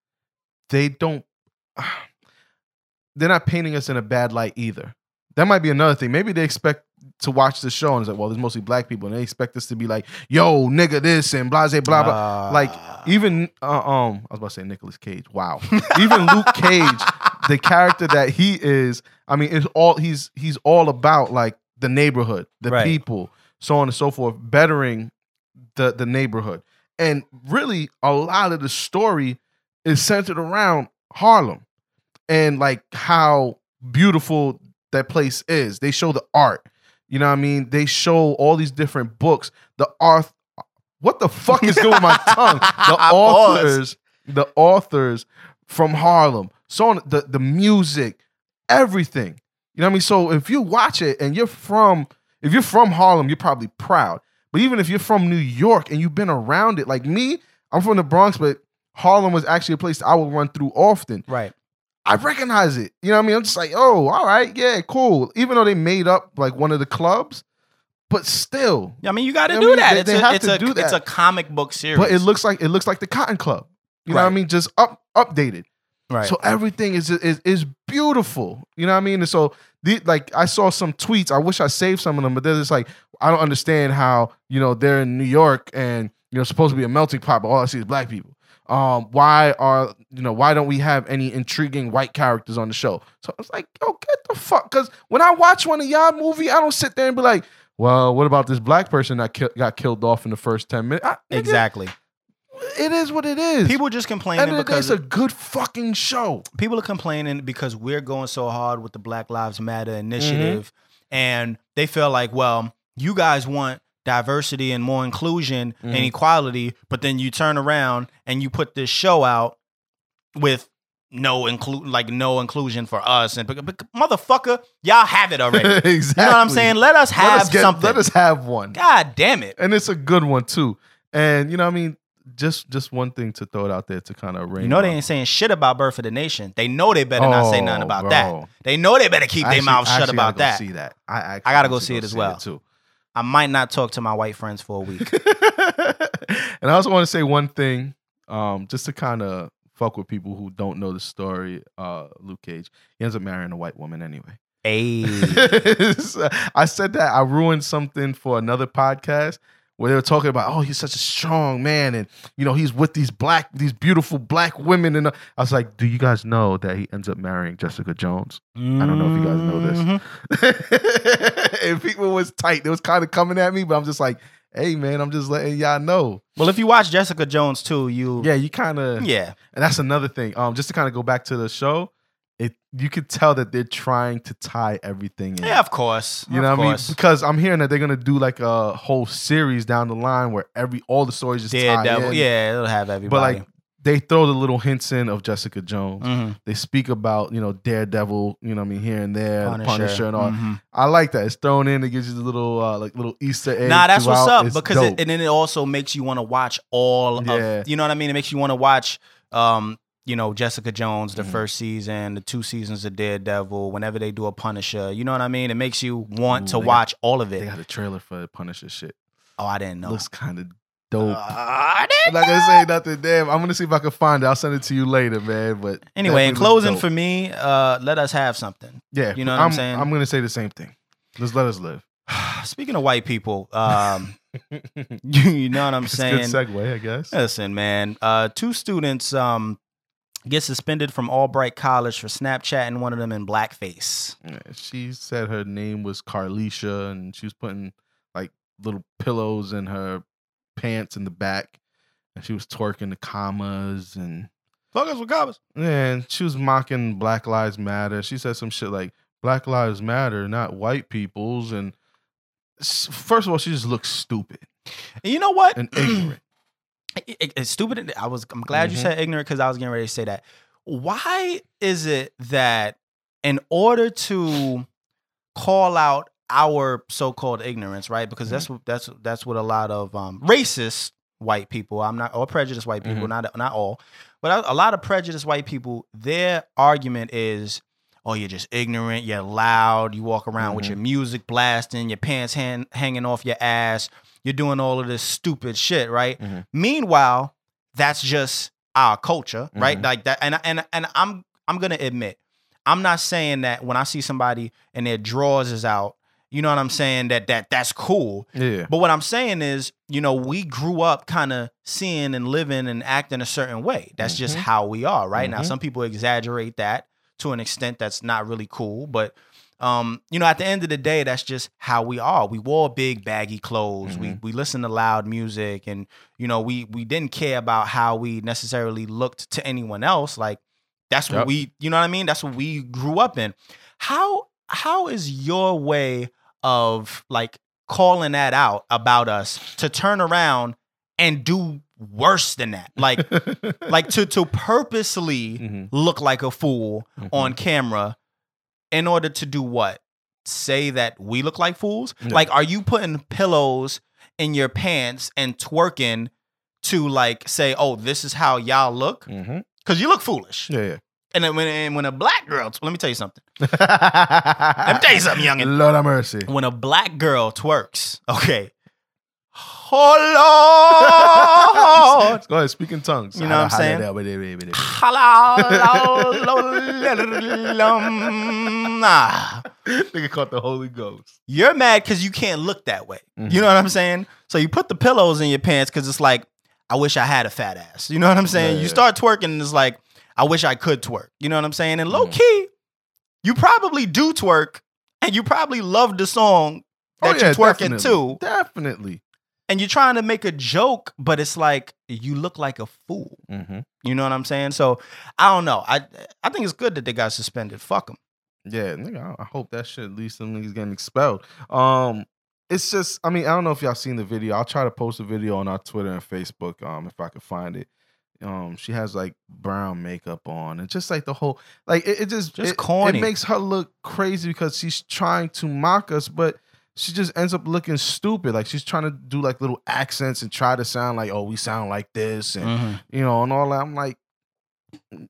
they don't [SIGHS] they're not painting us in a bad light either that might be another thing maybe they expect to watch the show and it's like well there's mostly black people and they expect us to be like yo nigga this and blah blah blah blah. Uh, like even uh, um i was about to say Nicolas cage wow. [LAUGHS] Even luke cage the character that he is i mean it's all he's he's all about like the neighborhood the Right. people so on and so forth bettering the the neighborhood. And really a lot of the story is centered around harlem and like how beautiful that place is. They show the art you know what i mean? They show all these different books. The art what the fuck is going with my [LAUGHS] tongue? The authors the authors from harlem so on the the music everything. You know what i mean? So if you watch it and you're from if you're from harlem you're probably proud. But even if you're from new york and you've been around it like me i'm from the bronx but harlem was actually a place I would run through often. Right. I recognize it. You know what I mean? I'm just like, oh, all right, yeah, cool. Even though they made up like one of the clubs, but still. I mean, you got to I do that. they- it's they a, have it's to a, do It's a comic book series. But it looks like it looks like the Cotton Club. You know what I mean? Just up updated. right. So everything is is is beautiful. You know what I mean? And so the, like I saw some tweets. I wish I saved some of them, but they're just like, I don't understand how, you know, they're in New York and you know supposed to be a melting pot, but all I see is black people. Um, why are you know why don't we have any intriguing white characters on the show? So I was like, yo, get the fuck. Cause when I watch one of y'all movie, I don't sit there and be like, well, what about this black person that ki- got killed off in the first 10 minutes? I- nigga, exactly. It is what it is. People just and complaining it- because it's a good fucking show. people are complaining because we're going so hard with the Black Lives Matter Mm-hmm. initiative, and they feel like, well, you guys want diversity and more inclusion Mhm. and equality, but then you turn around and you put this show out with no include like no inclusion for us and but, but motherfucker y'all have it already exactly. [LAUGHS] you know what i'm saying let us Let have us get- something Let us have one. god damn it And it's a good one too. And you know what I mean? Just just one thing to throw it out there to kind of ring. you know they ain't saying shit about birth of the nation they know they better not say nothing Oh, about bro. that they know they better keep their mouth shut about that See that? I I gotta go see it as well. too. I might not talk to my white friends for a week [LAUGHS] and I also want to say one thing, um, just to kind of fuck with people who don't know the story. Uh, Luke Cage, he ends up marrying a white woman anyway. hey [LAUGHS] I said that I ruined something for another podcast where they were talking about, oh, he's such a strong man, and you know he's with these black, these beautiful black women, and uh, I was like, do you guys know that he ends up marrying Jessica Jones? I don't know if you guys know this. Mhm. [LAUGHS] and people was tight. They was kind of coming at me, but I'm just like, hey man, I'm just letting y'all know. well if you watch jessica jones too you Yeah, you kind of yeah And that's another thing. Um, just to kind of go back to the show, it you could tell that they're trying to tie everything in. Yeah, of course. You of know what I mean? Because I'm hearing that they're gonna do like a whole series down the line where every all the stories just tie Daredevil. in. Yeah, it'll have everybody. But like they throw the little hints in of Jessica Jones. Mhm. They speak about, you know, Daredevil, you know what I mean, here and there, the Punisher. Punisher and all. Mhm. I like that. It's thrown in, it gives you the little uh like little Easter egg. Nah, that's what's up It's because dope. it, and then it also makes you want to watch all Yeah. of you know what I mean. It makes you want to watch, um, you know, Jessica Jones the Mhm. first season, the two seasons of Daredevil. Whenever they do a Punisher, you know what I mean. It makes you want Ooh, to they got- watch all of it. they got a trailer for the Punisher shit. oh, I didn't know. Looks kind of dope. Uh, I I'm didn't not gonna say nothing. Damn, I'm gonna see if I can find it. I'll send it to you later, man. But Anyway, in closing for me, uh, let us have something. yeah, you know what I'm saying? I'm gonna say the same thing. Let's let us live. [SIGHS] Speaking of white people, um, [LAUGHS] you know what I'm [LAUGHS] saying. good segue, I guess. Listen, man. Uh, two students um, get suspended from Albright College for Snapchatting one of them in blackface. Yeah, she said her name was Carlisha, and she was putting like little pillows in her pants in the back, and she was twerking the commas and Fuck us with commas. and she was mocking Black Lives Matter. She said some shit like Black Lives Matter, not white people's. And first of all, she just looks stupid And you know what? and ignorant. It- it- it's stupid. I was. I'm glad you Mhm. said ignorant because I was getting ready to say that. Why is it that in order to call out our so-called ignorance, right? Because that's what that's that's what a lot of um, racist white people. I'm not or prejudiced white people, Mhm. not not all, but a, a lot of prejudiced white people. Their argument is. Oh, you're just ignorant. You're loud. You walk around with Mhm. your music blasting, your pants hand, hanging off your ass. You're doing all of this stupid shit, right? Mhm. Meanwhile, that's just our culture, right? Mhm. Like that, and and and I'm I'm gonna admit, I'm not saying that when I see somebody and their drawers is out, you know what I'm saying that that that's cool. Yeah. But what I'm saying is, you know, we grew up kind of seeing and living and acting a certain way. That's just Mhm. how we are, right? Now, Mhm. some people exaggerate that to an extent that's not really cool, but um, you know, at the end of the day, that's just how we are. We wore big baggy clothes. We Mhm. we listened to loud music, and you know, we we didn't care about how we necessarily looked to anyone else. Like that's what Yep. we, you know what I mean? That's what we grew up in. How how is your way of like calling that out about us to turn around and do worse than that? Like [LAUGHS] like to to purposely Mhm. look like a fool Mhm. on camera in order to do what? Say that we look like fools? Yeah. Like, are you putting pillows in your pants and twerking to like say, oh, this is how y'all look? Mm-hmm. Because you look foolish. Yeah, And then when, and when a black girl, let me tell you something. yeah. [LAUGHS] Let me tell you something, youngin. Lord have mercy. When a black girl twerks, okay. Oh Lord. [LAUGHS] Go ahead, speak in tongues. You know what I'm saying? [LAUGHS] Nigga caught the Holy Ghost. You're mad because you can't look that way. Mhm. You know what I'm saying? So you put the pillows in your pants because it's like, I wish I had a fat ass. You know what I'm saying? Yeah, you yeah. start twerking and it's like, I wish I could twerk. You know what I'm saying? And low Mhm. key, you probably do twerk and you probably love the song that you're twerking definitely. to. Definitely. And you're trying to make a joke, but it's like, you look like a fool. Mm-hmm. You know what I'm saying? So I don't know. I I think it's good that they got suspended. Fuck them. Yeah, nigga, I- hope that shit at least some niggas getting expelled. Um, it's just, I mean, I don't know if y'all seen the video. I'll try to post a video on our Twitter and Facebook, um, if I could find it. Um, she has like brown makeup on, and just like the whole, like it, it just, Just it, corny. It makes her look crazy because she's trying to mock us, but she just ends up looking stupid. Like she's trying to do like little accents and try to sound like, oh, we sound like this, and Mm-hmm. you know, and all that. I'm like,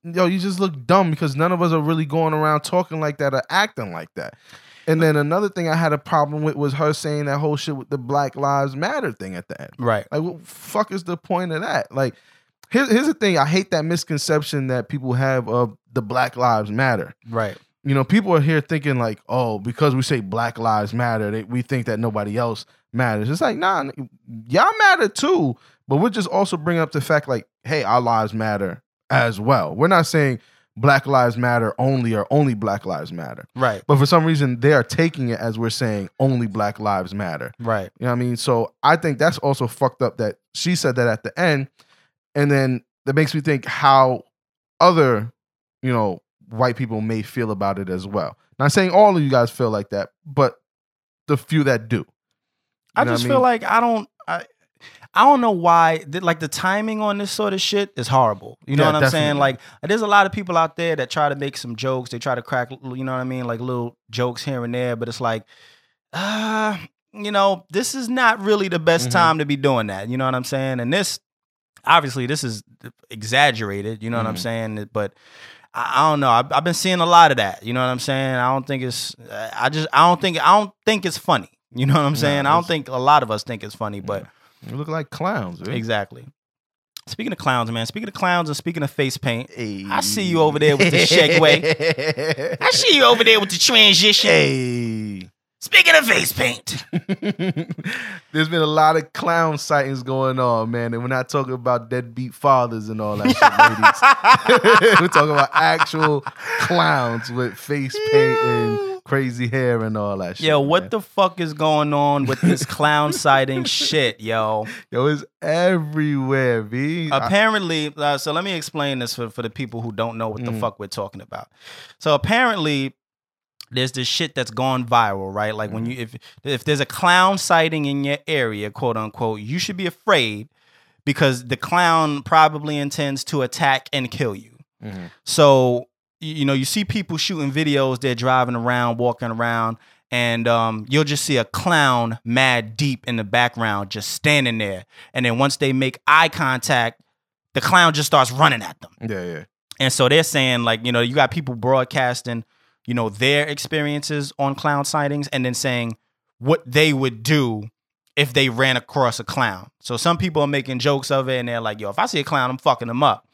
yo, you just look dumb because none of us are really going around talking like that or acting like that. And then another thing I had a problem with was her saying that whole shit with the Black Lives Matter thing at the end. Right. Like, what the fuck is the point of that? Like, here's, here's the thing I hate that misconception that people have of the Black Lives Matter. Right. You know, people are here thinking, like, oh, because we say Black Lives Matter, they, we think that nobody else matters. It's like, nah, y'all matter too. But we're just also bringing up the fact, like, hey, our lives matter as well. We're not saying Black Lives Matter only or only Black Lives Matter. Right. But for some reason, they are taking it as we're saying only Black Lives Matter. Right. You know what I mean? So I think that's also fucked up that she said that at the end. And then that makes me think how other, you know, white people may feel about it as well. Not saying all of you guys feel like that, but the few that do. I You what just I feel like I don't. I, I don't know why. Like the timing on this sort of shit is horrible. You know Yeah, what I'm saying? Like there's a lot of people out there that try to make some jokes. They try to crack. You know what I mean? Like little jokes here and there. But it's like, uh, you know, this is not really the best Mhm. time to be doing that. You know what I'm saying? And this, obviously, this is exaggerated. You know what I'm Mhm. saying? But. I I don't know. I've, I've been seeing a lot of that. You know what I'm saying? I don't think it's. I just. I don't think. I don't think it's funny. You know what I'm saying? I don't think a lot of us think it's funny, but You look like clowns. Right? exactly. Speaking of clowns, man. Speaking of clowns and speaking of face paint, I see you over there with the segue. I see you over there with the transition. Hey. Speaking of face paint, [LAUGHS] There's been a lot of clown sightings going on, man. And we're not talking about deadbeat fathers and all that shit, ladies. [LAUGHS] we're talking about actual clowns with face paint and crazy hair and all that shit. yo, what man. the fuck is going on with this clown sighting [LAUGHS] shit, yo? Yo, it's everywhere, B. I- apparently uh, so let me explain this for, for the people who don't know what the Mm. fuck we're talking about so apparently there's this shit that's gone viral right? Like when you if if there's a clown sighting in your area quote unquote you should be afraid because the clown probably intends to attack and kill you. Mhm. so you know you see people shooting videos they're driving around walking around and um, you'll just see a clown mad deep in the background just standing there. And then once they make eye contact the clown just starts running at them. Yeah, yeah. and so they're saying like you know you got people broadcasting you know their experiences on clown sightings and then saying what they would do if they ran across a clown. So some people are making jokes of it and they're like yo if i see a clown i'm fucking them up.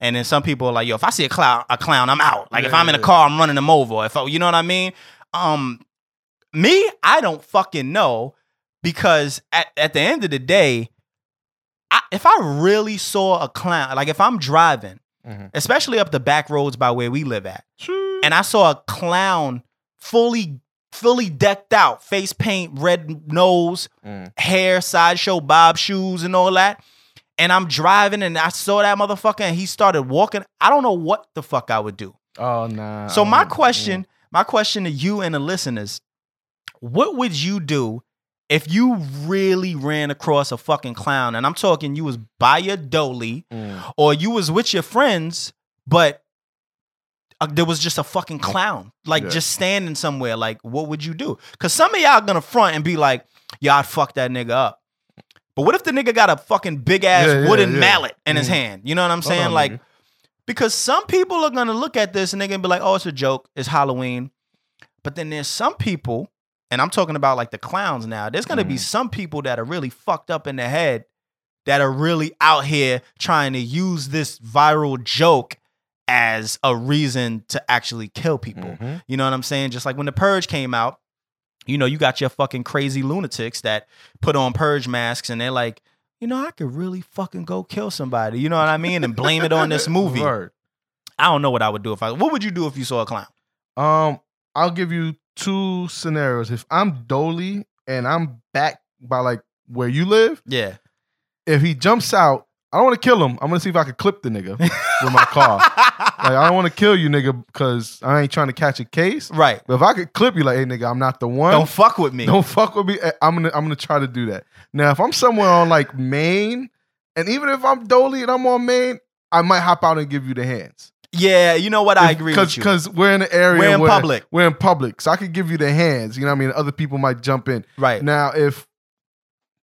And then some people are like yo if i see a clown a clown i'm out. Like if i'm in a car i'm running them over. If I, you know what i mean? Um me i don't fucking know because at, at the end of the day I, if i really saw a clown like if i'm driving Mhm. especially up the back roads by where we live at. And I saw a clown fully fully decked out, face paint, red nose, Mm. hair, sideshow Bob shoes and all that. And I'm driving and I saw that motherfucker and he started walking. I don't know what the fuck I would do. Oh, nah. So my Mm, question, my question to you and the listeners, what would you do if you really ran across a fucking clown? And I'm talking you was by your dolly mm, or you was with your friends, but uh, there was just a fucking clown, like Yeah. just standing somewhere. Like, what would you do? Because some of y'all gonna front and be like, "Yeah, I'd fuck that nigga up." But what if the nigga got a fucking big ass Yeah, yeah, wooden mallet in his Mhm. hand? You know what I'm saying? on, like, nigga. because some people are gonna look at this and they're gonna be like, "Oh, it's a joke. It's Halloween." But then there's some people, and I'm talking about like the clowns now. There's gonna be Mhm. some people that are really fucked up in the head that are really out here trying to use this viral joke as a reason to actually kill people. Mhm. You know what I'm saying? Just like when the purge came out, you know, you got your fucking crazy lunatics that put on purge masks and they're like, you know, I could really fucking go kill somebody. You know what I mean? And blame it on this [LAUGHS] movie. Word. I don't know what I would do if I. What would you do if you saw a clown? Um, I'll give you two scenarios. If I'm Dolly and I'm back by like where you live, Yeah. if he jumps out, I don't want to kill him. I'm gonna see if I can clip the nigga [LAUGHS] with my car. Like I don't want to kill you, nigga, because I ain't trying to catch a case. right. But if I could clip you, like, hey, nigga, I'm not the one. Don't fuck with me. Don't fuck with me. Eh, I'm gonna I'm gonna try to do that. Now, if I'm somewhere on like Maine, and even if I'm Dolly and I'm on Maine, I might hop out and give you the hands. Yeah, you know what? I agree Cause, with you. Because we're in an area We're in where public. We're in public, so I could give you the hands. You know what I mean? Other people might jump in. right. Now, if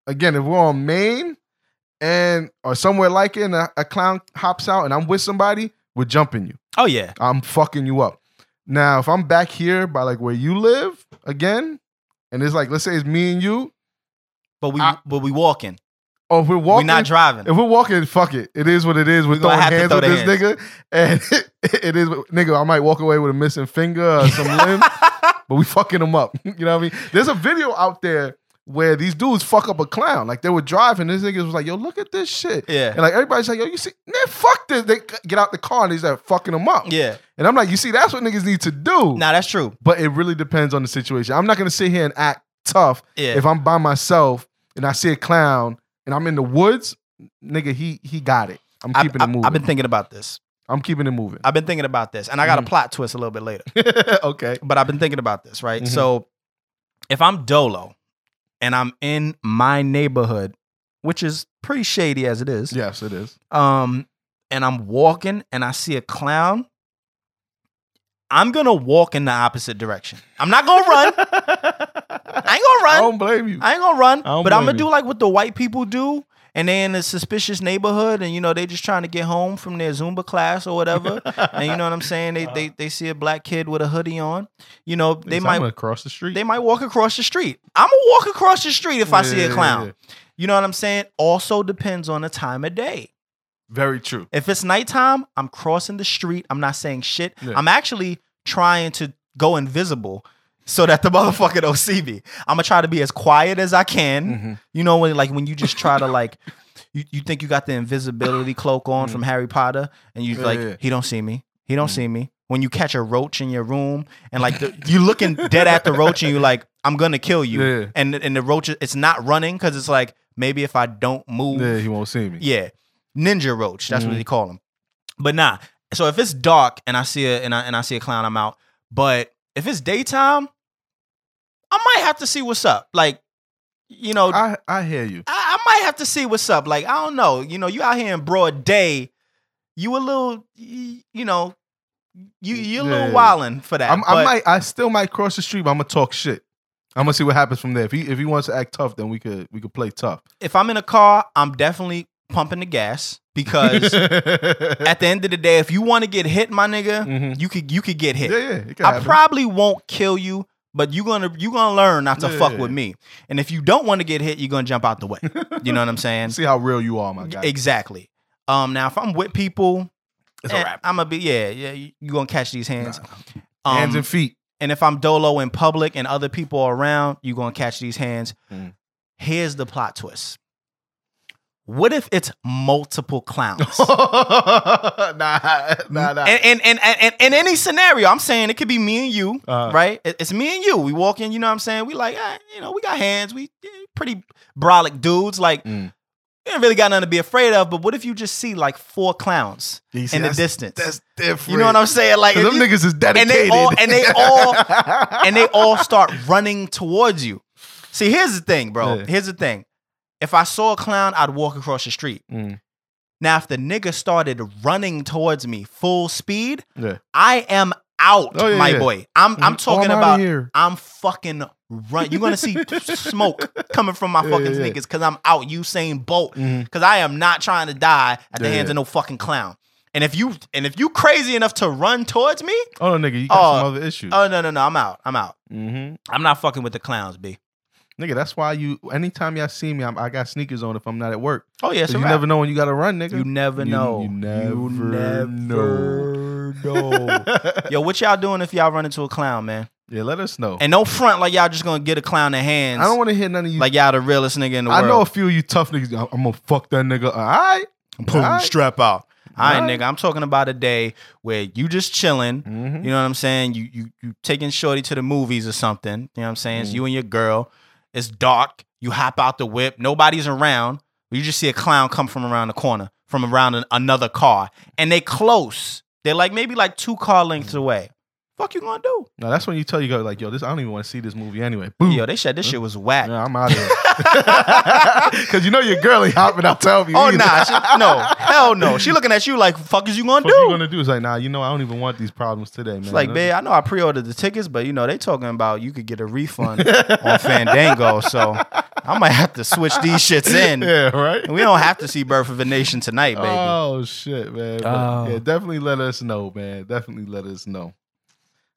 again, if we're on Maine and or somewhere like it, and a, a clown hops out and I'm with somebody, we're jumping you. oh yeah. I'm fucking you up. Now, if I'm back here by like where you live again, and it's like let's say it's me and you, But we I- but we walking. Or if we're walking, We walking, not driving. if we're walking, fuck it. It is what it is. We're We gonna throwing hands throw with this nigga, and [LAUGHS] it is nigga. I might walk away with a missing finger or some [LAUGHS] limb, but we fucking them up. [LAUGHS] you know what I mean? There's a video out there where these dudes fuck up a clown. Like they were driving, this nigga was like, "Yo, look at this shit." Yeah. And like everybody's like, "Yo, you see, man, fuck this." They get out the car and they start fucking them up. yeah. And I'm like, you see, that's what niggas need to do. Nah, that's true. But it really depends on the situation. I'm not gonna sit here and act tough Yeah. if I'm by myself and I see a clown and I'm in the woods, nigga, he he got it. I'm I, keeping it moving. I've been thinking about this. I'm keeping it moving. I've been thinking about this, and I got Mhm. a plot twist a little bit later. [LAUGHS] okay. but I've been thinking about this, right? Mhm. So if I'm Dolo and I'm in my neighborhood, which is pretty shady as it is, Yes, it is. um, and I'm walking and I see a clown, I'm gonna walk in the opposite direction. I'm not gonna run. [LAUGHS] I ain't gonna run. I don't blame you. I ain't gonna run. But I'm gonna do like what the white people do. And they in a suspicious neighborhood, and you know they just trying to get home from their Zumba class or whatever. [LAUGHS] and you know what I'm saying? They they they see a black kid with a hoodie on. You know they might I'm cross the street. they might walk across the street. I'm gonna walk across the street if I see a clown. You know what I'm saying? Also depends on the time of day. Very true. If it's nighttime, I'm crossing the street. I'm not saying shit. Yeah. I'm actually trying to go invisible so that the [LAUGHS] motherfucker don't see me. I'm gonna try to be as quiet as I can. Mhm. You know when like when you just try to like you, you think you got the invisibility cloak on from Harry Potter and you. Yeah, like yeah. he don't see me. He don't Mm. see me. When you catch a roach in your room and like the, you looking dead at the roach and you like I'm gonna kill you. Yeah. And and the roach it's not running cuz it's like maybe if I don't move Yeah, he won't see me. yeah, ninja roach. That's what Mhm. they call them. But nah. So if it's dark and I see a and I and I see a clown, I'm out. But if it's daytime, I might have to see what's up. Like, you know, I, I, I hear you. I might have to see what's up. Like, I don't know. You know, you out here in broad day, you a little, you know, you you a little Yeah. wildin' for that. I'm, I might. I still might cross the street, but I'm gonna talk shit. I'm gonna see what happens from there. If he if he wants to act tough, then we could we could play tough. if I'm in a car, I'm definitely pumping the gas because [LAUGHS] at the end of the day, if you want to get hit, my nigga, Mhm. you could you could get hit. yeah, yeah, I happen. probably won't kill you, but you're gonna you gonna learn not to Yeah. fuck with me. And if you don't want to get hit, you're gonna jump out the way. You know what I'm saying? [LAUGHS] see how real you are, my guy. exactly. Um, now if I'm with people, It's a eh, wrap. I'm gonna be yeah yeah. You you gonna catch these hands. Um, Hands and feet. and if I'm dolo in public and other people are around, you're gonna catch these hands. Mm. Here's the plot twist. What if it's multiple clowns? [LAUGHS] nah, nah, nah. And, and, and, in any scenario, I'm saying it could be me and you, Uh-huh. right? It's me and you. We walk in, you know what I'm saying? We like, eh, you know, we got hands. We pretty brolic dudes. Like, Mm. we ain't really got nothing to be afraid of. But what if you just see like four clowns see, in the distance? That's different. you know what I'm saying? Like them you- niggas is dedicated, and they all and they all and they [LAUGHS] all start running towards you. See, here's the thing, bro. Yeah. Here's the thing. If I saw a clown, I'd walk across the street. Mm. Now, if the nigga started running towards me full speed, Yeah. I am out, Oh, yeah, my yeah. boy. I'm I'm Mhm. talking Oh, I'm about. I'm fucking run. You're gonna see [LAUGHS] smoke coming from my fucking sneakers because I'm out Usain Bolt. Because I am not trying to die at the hands of no fucking clown. And if you and if you crazy enough to run towards me, Oh no, nigga, you got Oh, some other issues. oh no no no, I'm out. I'm out. mm-hmm. I'm not fucking with the clowns, b. Nigga, that's why you. Anytime y'all see me, I'm, I got sneakers on if I'm not at work. Oh yeah, 'Cause so you never know when you got to run, nigga. You never You- know. you never never know. [LAUGHS] Yo, what y'all doing if y'all run into a clown, man? yeah, let us know. And no front like y'all just gonna get a clown in hands. I don't want to hear none of you. like y'all the realest nigga in the I world. I know a few of you tough niggas. I'm, I'm gonna fuck that nigga. All right. Pull the Alright. strap out. All right, Alright. nigga. I'm talking about a day where you just chilling. Mhm. You know what I'm saying? You you you taking shorty to the movies or something. You know what I'm saying? It's Mhm. you and your girl. It's dark. You hop out the whip. Nobody's around. You just see a clown come from around the corner, from around an, another car, and they close. They're like maybe like two car lengths away. Fuck you gonna do? No, that's when you tell you go like, yo, this I don't even want to see this movie anyway. Boom. Yo, they said this shit was whack. Yeah, I'm out of here. [LAUGHS] Cause you know your girl ain't hopping out tell me. Oh either. nah, she, no, hell no. She looking at you like, "Fuck is you gonna What do?" you gonna do? It's like, nah, you know, I don't even want these problems today, man. It's like, babe, I know I pre-ordered the tickets, but you know they talking about you could get a refund on Fandango, so I might have to switch these shits in. [LAUGHS] yeah, right. And we don't have to see Birth of a Nation tonight, baby. Oh shit, man. But, Oh. Yeah, definitely let us know, man. Definitely let us know.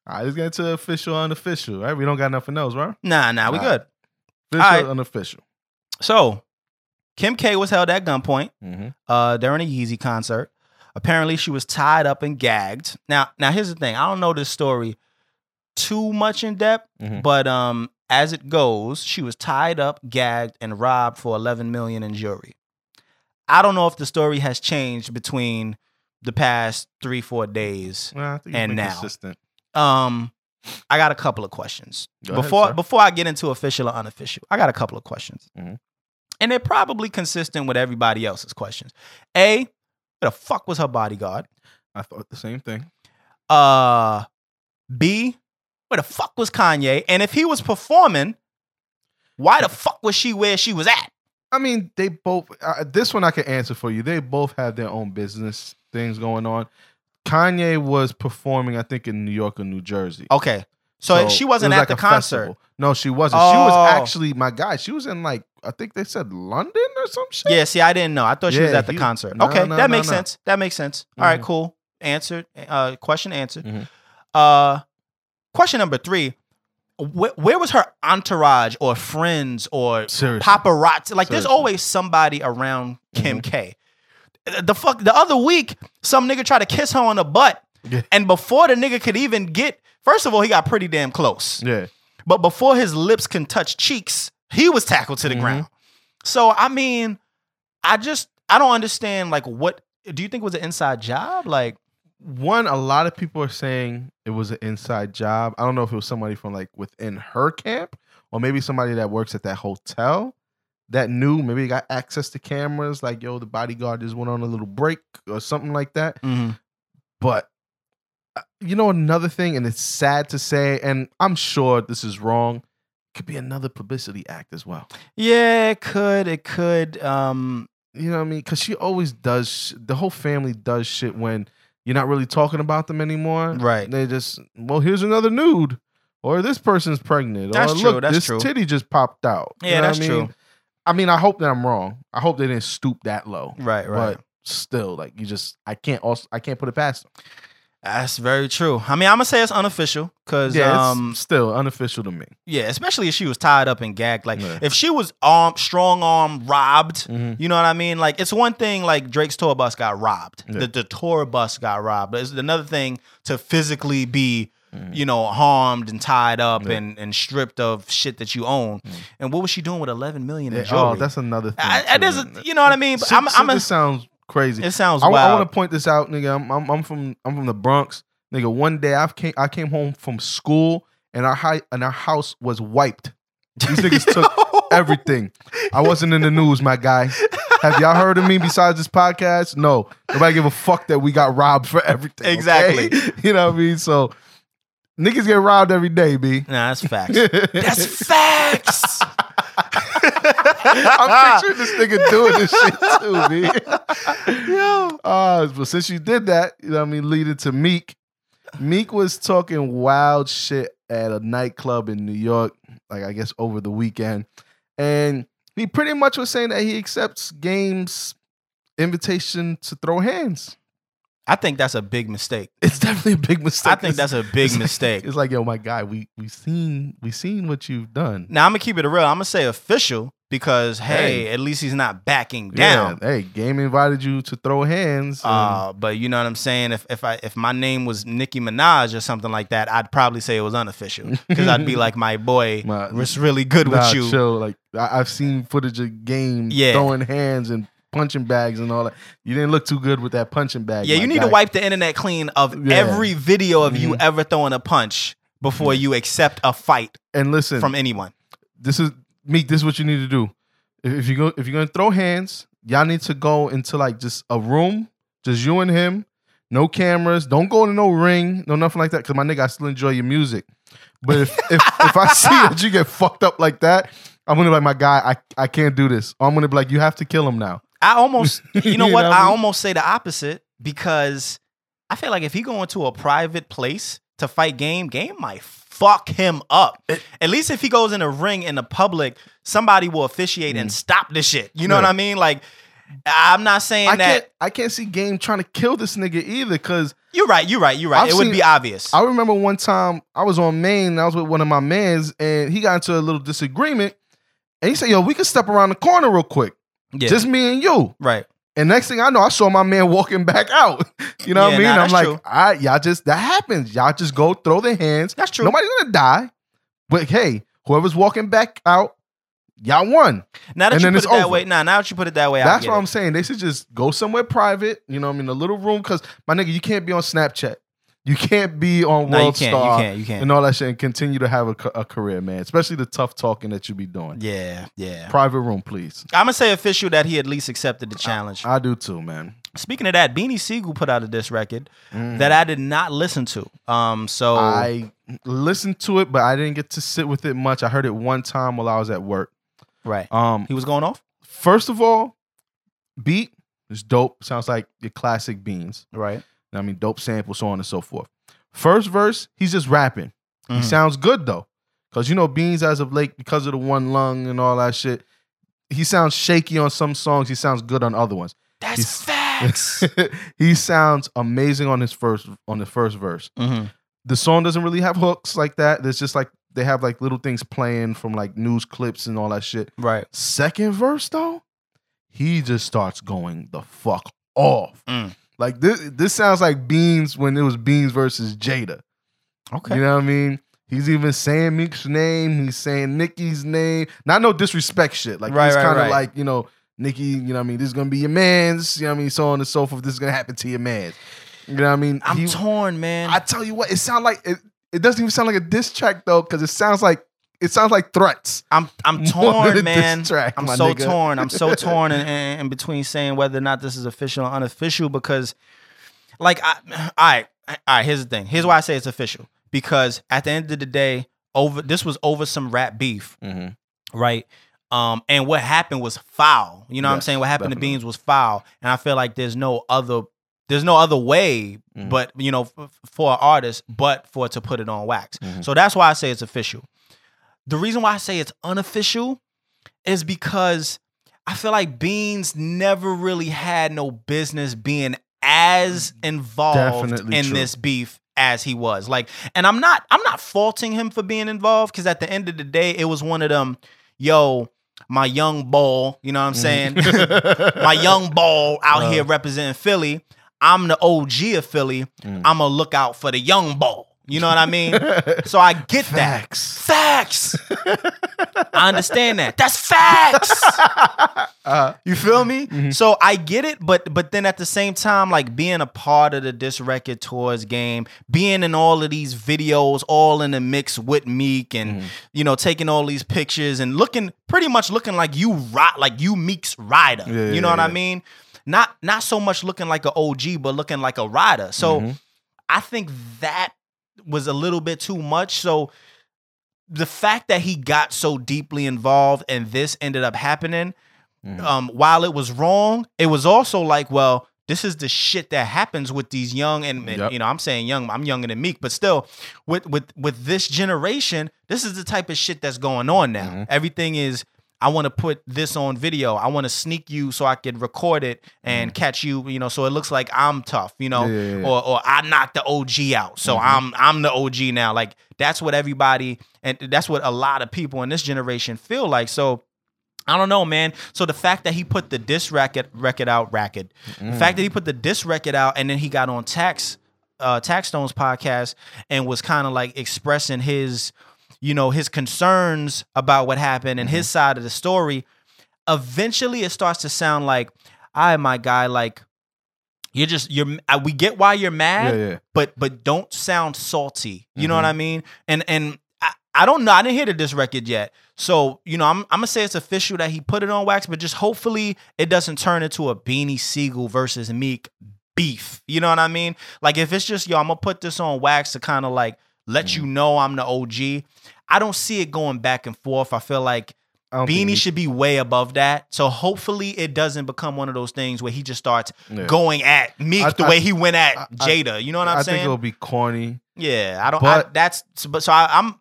Right, let's get into official, unofficial. Right, we don't got nothing else, right? nah, nah, we All good. Official, All right. unofficial. So, Kim K was held at gunpoint Mm-hmm. uh, during a Yeezy concert. Apparently, she was tied up and gagged. Now, now here's the thing. I don't know this story too much in depth, Mhm. but um, as it goes, she was tied up, gagged, and robbed for 11 million in jewelry. I don't know if the story has changed between the past three, four days. Well, I And now. consistent. Um, I got a couple of questions Go before sir. before I get into official or unofficial. I got a couple of questions, Mhm. and they're probably consistent with everybody else's questions. A, where the fuck was her bodyguard? I thought the same thing. Uh, B, where the fuck was Kanye? And if he was performing, why the fuck was she where she was at? I mean, they both. Uh, this one I can answer for you. They both have their own business things going on. Kanye was performing, I think, in New York or New Jersey. Okay, so, she wasn't was at the like a concert. festival. No, she wasn't. She was Oh. actually my guy. She was in like I think they said London or some shit. Yeah, see, I didn't know. I thought she was at the he- concert. no, okay, no, that no, makes sense. That makes sense. All right, Mhm. cool. Answered. Uh, question answered. Mhm. Uh, question number three. Where, where was her entourage or friends or Seriously. paparazzi? Like, there's always somebody around Kim Mm-hmm. K. The fuck. The other week, some nigga tried to kiss her on the butt, Yeah. and before the nigga could even get, first of all, he got pretty damn close. Yeah. But before his lips can touch cheeks, he was tackled to the Mhm. ground. So I mean, I just I don't understand. Like, what do you think was an inside job? Like, One, a lot of people are saying it was an inside job. I don't know if it was somebody from like within her camp or maybe somebody that works at that hotel that knew, maybe got access to cameras, like, yo, the bodyguard just went on a little break or something like that. But uh, you know, another thing, and it's sad to say, and I'm sure this is wrong, could be another publicity act as well. yeah, it could, it could. Um, You know what I mean? Because she always does. Sh- the whole family does shit when you're not really talking about them anymore. Right. They just, well, here's another nude, or this person's pregnant, That's or true, look, that's this true. titty just popped out. You Yeah, know what that's I mean? true. I mean, I hope that I'm wrong. I hope they didn't stoop that low. right, right. But still, like, you just, I can't also, I can't put it past them. That's very true. I mean, I'm gonna say it's unofficial because, Yeah, um, still unofficial to me. yeah, especially if she was tied up and gagged. Like, Yeah. if she was arm, strong arm, robbed. Mhm. You know what I mean? Like it's one thing like Drake's tour bus got robbed. Yeah. The, the tour bus got robbed. But it's another thing to physically be, Mhm. you know, harmed and tied up Yeah. and, and stripped of shit that you own. And what was she doing with 11 million in jewelry? oh, that's another thing. I, I, too, there's you know what I mean? But Shit- I'm, shit I'm a, this sounds crazy. it sounds I, wild. want to point this out, nigga. I'm, I'm I'm from I'm from the Bronx, nigga. One day I came I came home from school and our high and our house was wiped. These niggas [LAUGHS] took everything. I wasn't in the news, my guy. Have y'all heard of me besides this podcast? No. Nobody give a fuck that we got robbed for everything. okay? Exactly. [LAUGHS] You know what I mean? So niggas get robbed every day, B. Nah, that's facts. [LAUGHS] that's facts. [LAUGHS] I'm picturing this nigga doing this shit too, B. [LAUGHS] Yo. Uh, but since you did that, you know what I mean, lead it to Meek. Meek was talking wild shit at a nightclub in New York, like I guess over the weekend. And he pretty much was saying that he accepts games invitation to throw hands. I think that's a big mistake. It's definitely a big mistake. I think that's a big It's like- mistake. It's like, yo, my guy, we we seen we seen what you've done. Now I'm gonna keep it real. I'm gonna say official because hey, Hey. at least he's not backing down. Yeah, hey, game invited you to throw hands. and- Uh, but you know what I'm saying. If if I if my name was Nicki Minaj or something like that, I'd probably say it was unofficial [LAUGHS] because I'd be like, my boy My- was really good Nah, with you. chill. Like I, I've seen footage of game Yeah. throwing hands and punching bags and all that. You didn't look too good with that punching bag. Yeah, you need guy. to wipe the internet clean of Yeah. every video of you Mhm. ever throwing a punch before you accept a fight And listen, from anyone. this is Meek. This is what you need to do. If, if you go, if you're gonna throw hands, y'all need to go into like just a room, just you and him. No cameras. Don't go to no ring. No nothing like that. Cause my nigga, I still enjoy your music. But if [LAUGHS] if, if I see that you get fucked up like that, I'm gonna be like, my guy, I, I can't do this. Or I'm gonna be like, you have to kill him now. I almost, [LAUGHS] you know You what? know I almost say the opposite because I feel like if he go into a private place to fight game, game might fuck him up. At least if he goes in a ring in the public, somebody will officiate and stop the shit. You know Mm. What I mean? Like, I'm not saying I that. can't I can't see Game trying to kill this nigga either. Cause You're right. You're right. You're right. I've it would be obvious. I remember one time I was on Maine, I was with one of my mans, and he got into a little disagreement. And he said, Yo, we can step around the corner real quick. Yeah. Just me and you. right. And next thing I know, I saw my man walking back out. [LAUGHS] You know what I mean? nah, I'm like, true. right, y'all just that happens. Y'all just go throw their hands. That's true. Nobody's gonna die. But hey, whoever's walking back out, y'all won. Now that and you put it that over. way, nah, now that you put it that way, I That's what it. I'm saying. They should just go somewhere private, you know what I mean, a little room. Cause my nigga, you can't be on Snapchat. You can't be on No, you World can't. You Star can't. You can't. and all that shit and continue to have a, a career, man. Especially the tough talking that you be doing. Yeah, yeah. Private room, please. I'm gonna say official that he at least accepted the challenge. I do too, man. Speaking of that, Beanie Sigel put out a diss record that I did not listen to. Um, so I listened to it, but I didn't get to sit with it much. I heard it one time while I was at work. right, Um, he was going off. first of all, beat is dope. Sounds like your classic beans. Right, I mean, dope sample, so on and so forth. First verse, he's just rapping. He Mhm. sounds good though, because you know Beans as of late, because of the one lung and all that shit, he sounds shaky on some songs. He sounds good on other ones. that's He's- facts. [LAUGHS] he sounds amazing on his first on the first verse. hmm The song doesn't really have hooks like that. There's just like they have like little things playing from like news clips and all that shit. Right. Second verse though, he just starts going the fuck off. Mm. Like this, this sounds like Beans when it was Beans versus Jada. Okay. You know what I mean? He's even saying Meek's name. He's saying Nicki's name. Not no disrespect shit. Like Right, he's right, kind of right. like you know Nicki. You know what I mean? This is gonna be your man's. You know what I mean? So on and so forth. This is gonna happen to your man. You know what I mean? I'm He- torn, man. I tell you what, it sounds like it. It doesn't even sound like a diss track though, because it sounds like it sounds like threats. I'm I'm [LAUGHS] torn, man. track, I'm so nigga. torn. I'm so [LAUGHS] torn in, in, in between saying whether or not this is official or unofficial because, like, I, all right, all right. Here's the thing. Here's why I say it's official because at the end of the day, over this was over some rap beef, right? Um, and what happened was foul. You know what I'm saying? What happened definitely. to Beans was foul, and I feel like there's no other. There's no other way, Mhm. but you know, f- for an artist, but for it to put it on wax. Mhm. So that's why I say it's official. The reason why I say it's unofficial is because I feel like Beans never really had no business being as involved Definitely in true. this beef as he was. Like, and I'm not I'm not faulting him for being involved because at the end of the day, it was one of them, yo, my young ball, you know what I'm saying? [LAUGHS] my young ball out Uh. here representing Philly. I'm the OG of Philly. Mm. I'm gonna look out for the young ball. You know what I mean? [LAUGHS] so I get Facts. that. Facts. [LAUGHS] I understand that. That's facts. [LAUGHS] Uh, You feel me? Mhm. So I get it, but but then at the same time, like being a part of the Dis Record Tours game, being in all of these videos, all in the mix with Meek, and Mhm. you know, taking all these pictures and looking pretty much looking like you rock, like you Meek's rider. Yeah, you know yeah, what I mean? Not not so much looking like an OG, but looking like a rider. So Mhm. I think that was a little bit too much. So the fact that he got so deeply involved and this ended up happening, Mhm. um, while it was wrong, it was also like, well, this is the shit that happens with these young and, Yep. you know, I'm saying young, I'm younger than Meek, but still, with with with this generation, this is the type of shit that's going on now. Mhm. Everything is. I want to put this on video. I want to sneak you so I can record it and catch you, you know, so it looks like I'm tough, you know, Mm-hmm. Yeah, yeah, yeah. or or I knocked the OG out. So Mhm. I'm I'm the OG now. Like that's what everybody and that's what a lot of people in this generation feel like. So I don't know, man. So the fact that he put the disc record record out, record, the fact that he put the disc record out, and then he got on Tax, uh, Taxstone's podcast and was kind of like expressing his, you know, his concerns about what happened and his side of the story. Eventually, it starts to sound like, "I, my guy, like." You're just you're. We get why you're mad, Yeah, yeah. but but don't sound salty. You know Mhm. what I mean? And and I, I don't know. I didn't hear the this record yet. So you know, I'm I'm gonna say it's official that he put it on wax, but just hopefully it doesn't turn into a Beanie Sigel versus Meek beef. You know what I mean? Like if it's just yo, I'm gonna put this on wax to kind of like let you mm. know I'm the OG. I don't see it going back and forth. I feel like I Beanie should be way above that. So hopefully it doesn't become one of those things where he just starts Yeah. going at Meek I- the I- way he went at I- I- Jada. You know what I'm I saying? think it'll be corny. Yeah, I don't. I, But- that's so- but so I, I'm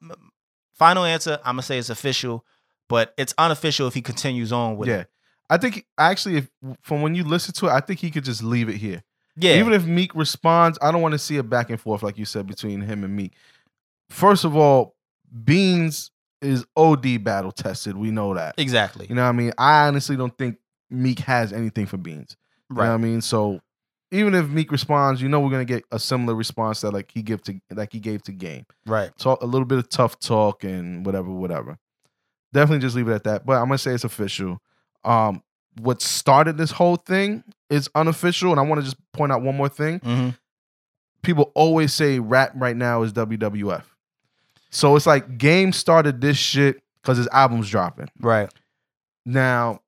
final answer. I'm gonna say it's official, but it's unofficial if he continues on with Yeah. it. I think actually, if from when you listen to it, I think he could just leave it here. Yeah, Even if Meek responds, I don't want to see a back and forth like you said between him and Meek. First of all, Beans is OD battle tested. We know that. exactly. You know what I mean? I honestly don't think Meek has anything for Beans. You know what I mean? So even if Meek responds, you know we're gonna get a similar response that like he give to like he gave to Game. Right. Talk a little bit of tough talk and whatever, whatever. Definitely just leave it at that. But I'm gonna say it's official. Um, what started this whole thing is unofficial, and I want to just point out one more thing. hmm People always say rap right now is WWF. So it's like Game started this shit because his album's dropping. Right. Now,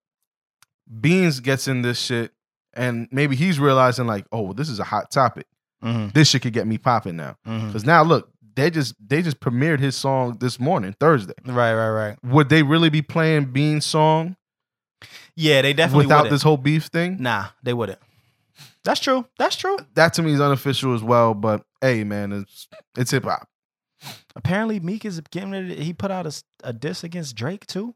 Beans gets in this shit and maybe he's realizing like, oh, this is a hot topic. Mhm. This shit could get me popping now. Because now look, they just they just premiered his song this morning, Thursday. Right, right, right. Would they really be playing Bean's song Yeah, they definitely without wouldn't. this whole beef thing? Nah, they wouldn't. That's true. That's true. That to me is unofficial as well. But hey, man, it's it's hip hop. Apparently, Meek is getting ready. To, he put out a diss against Drake too.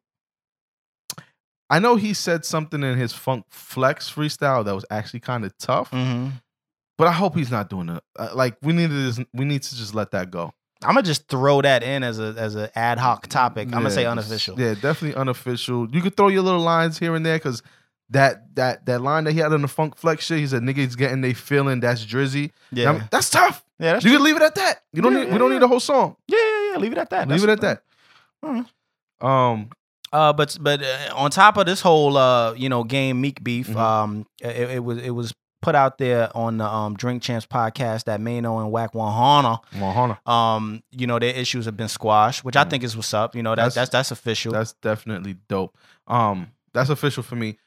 I know he said something in his Funk Flex freestyle that was actually kind of tough, Mm-hmm. but I hope he's not doing it. Uh, like we need to just, we need to just let that go. I'm gonna just throw that in as a as an ad hoc topic. I'm gonna say unofficial. Yeah, definitely unofficial. You could throw your little lines here and there because that that that line that he had on the Funk Flex shit, he said niggas getting they feeling that's Drizzy. Yeah, I mean, that's tough. yeah, that's you true. can leave it at that. You don't Yeah, need yeah, we don't yeah. need the whole song. yeah, yeah, yeah. Leave it at that. leave it That's- at that. Um, Uh, but but uh, on top of this whole uh you know game Meek beef, Mhm. um, it, it was it was put out there on the um Drink Champs podcast that Mano and Whack One Hana, um, you know their issues have been squashed, which I Mm. think is what's up. You know that, That's- that's that's official. That's definitely dope. Um, that's official for me.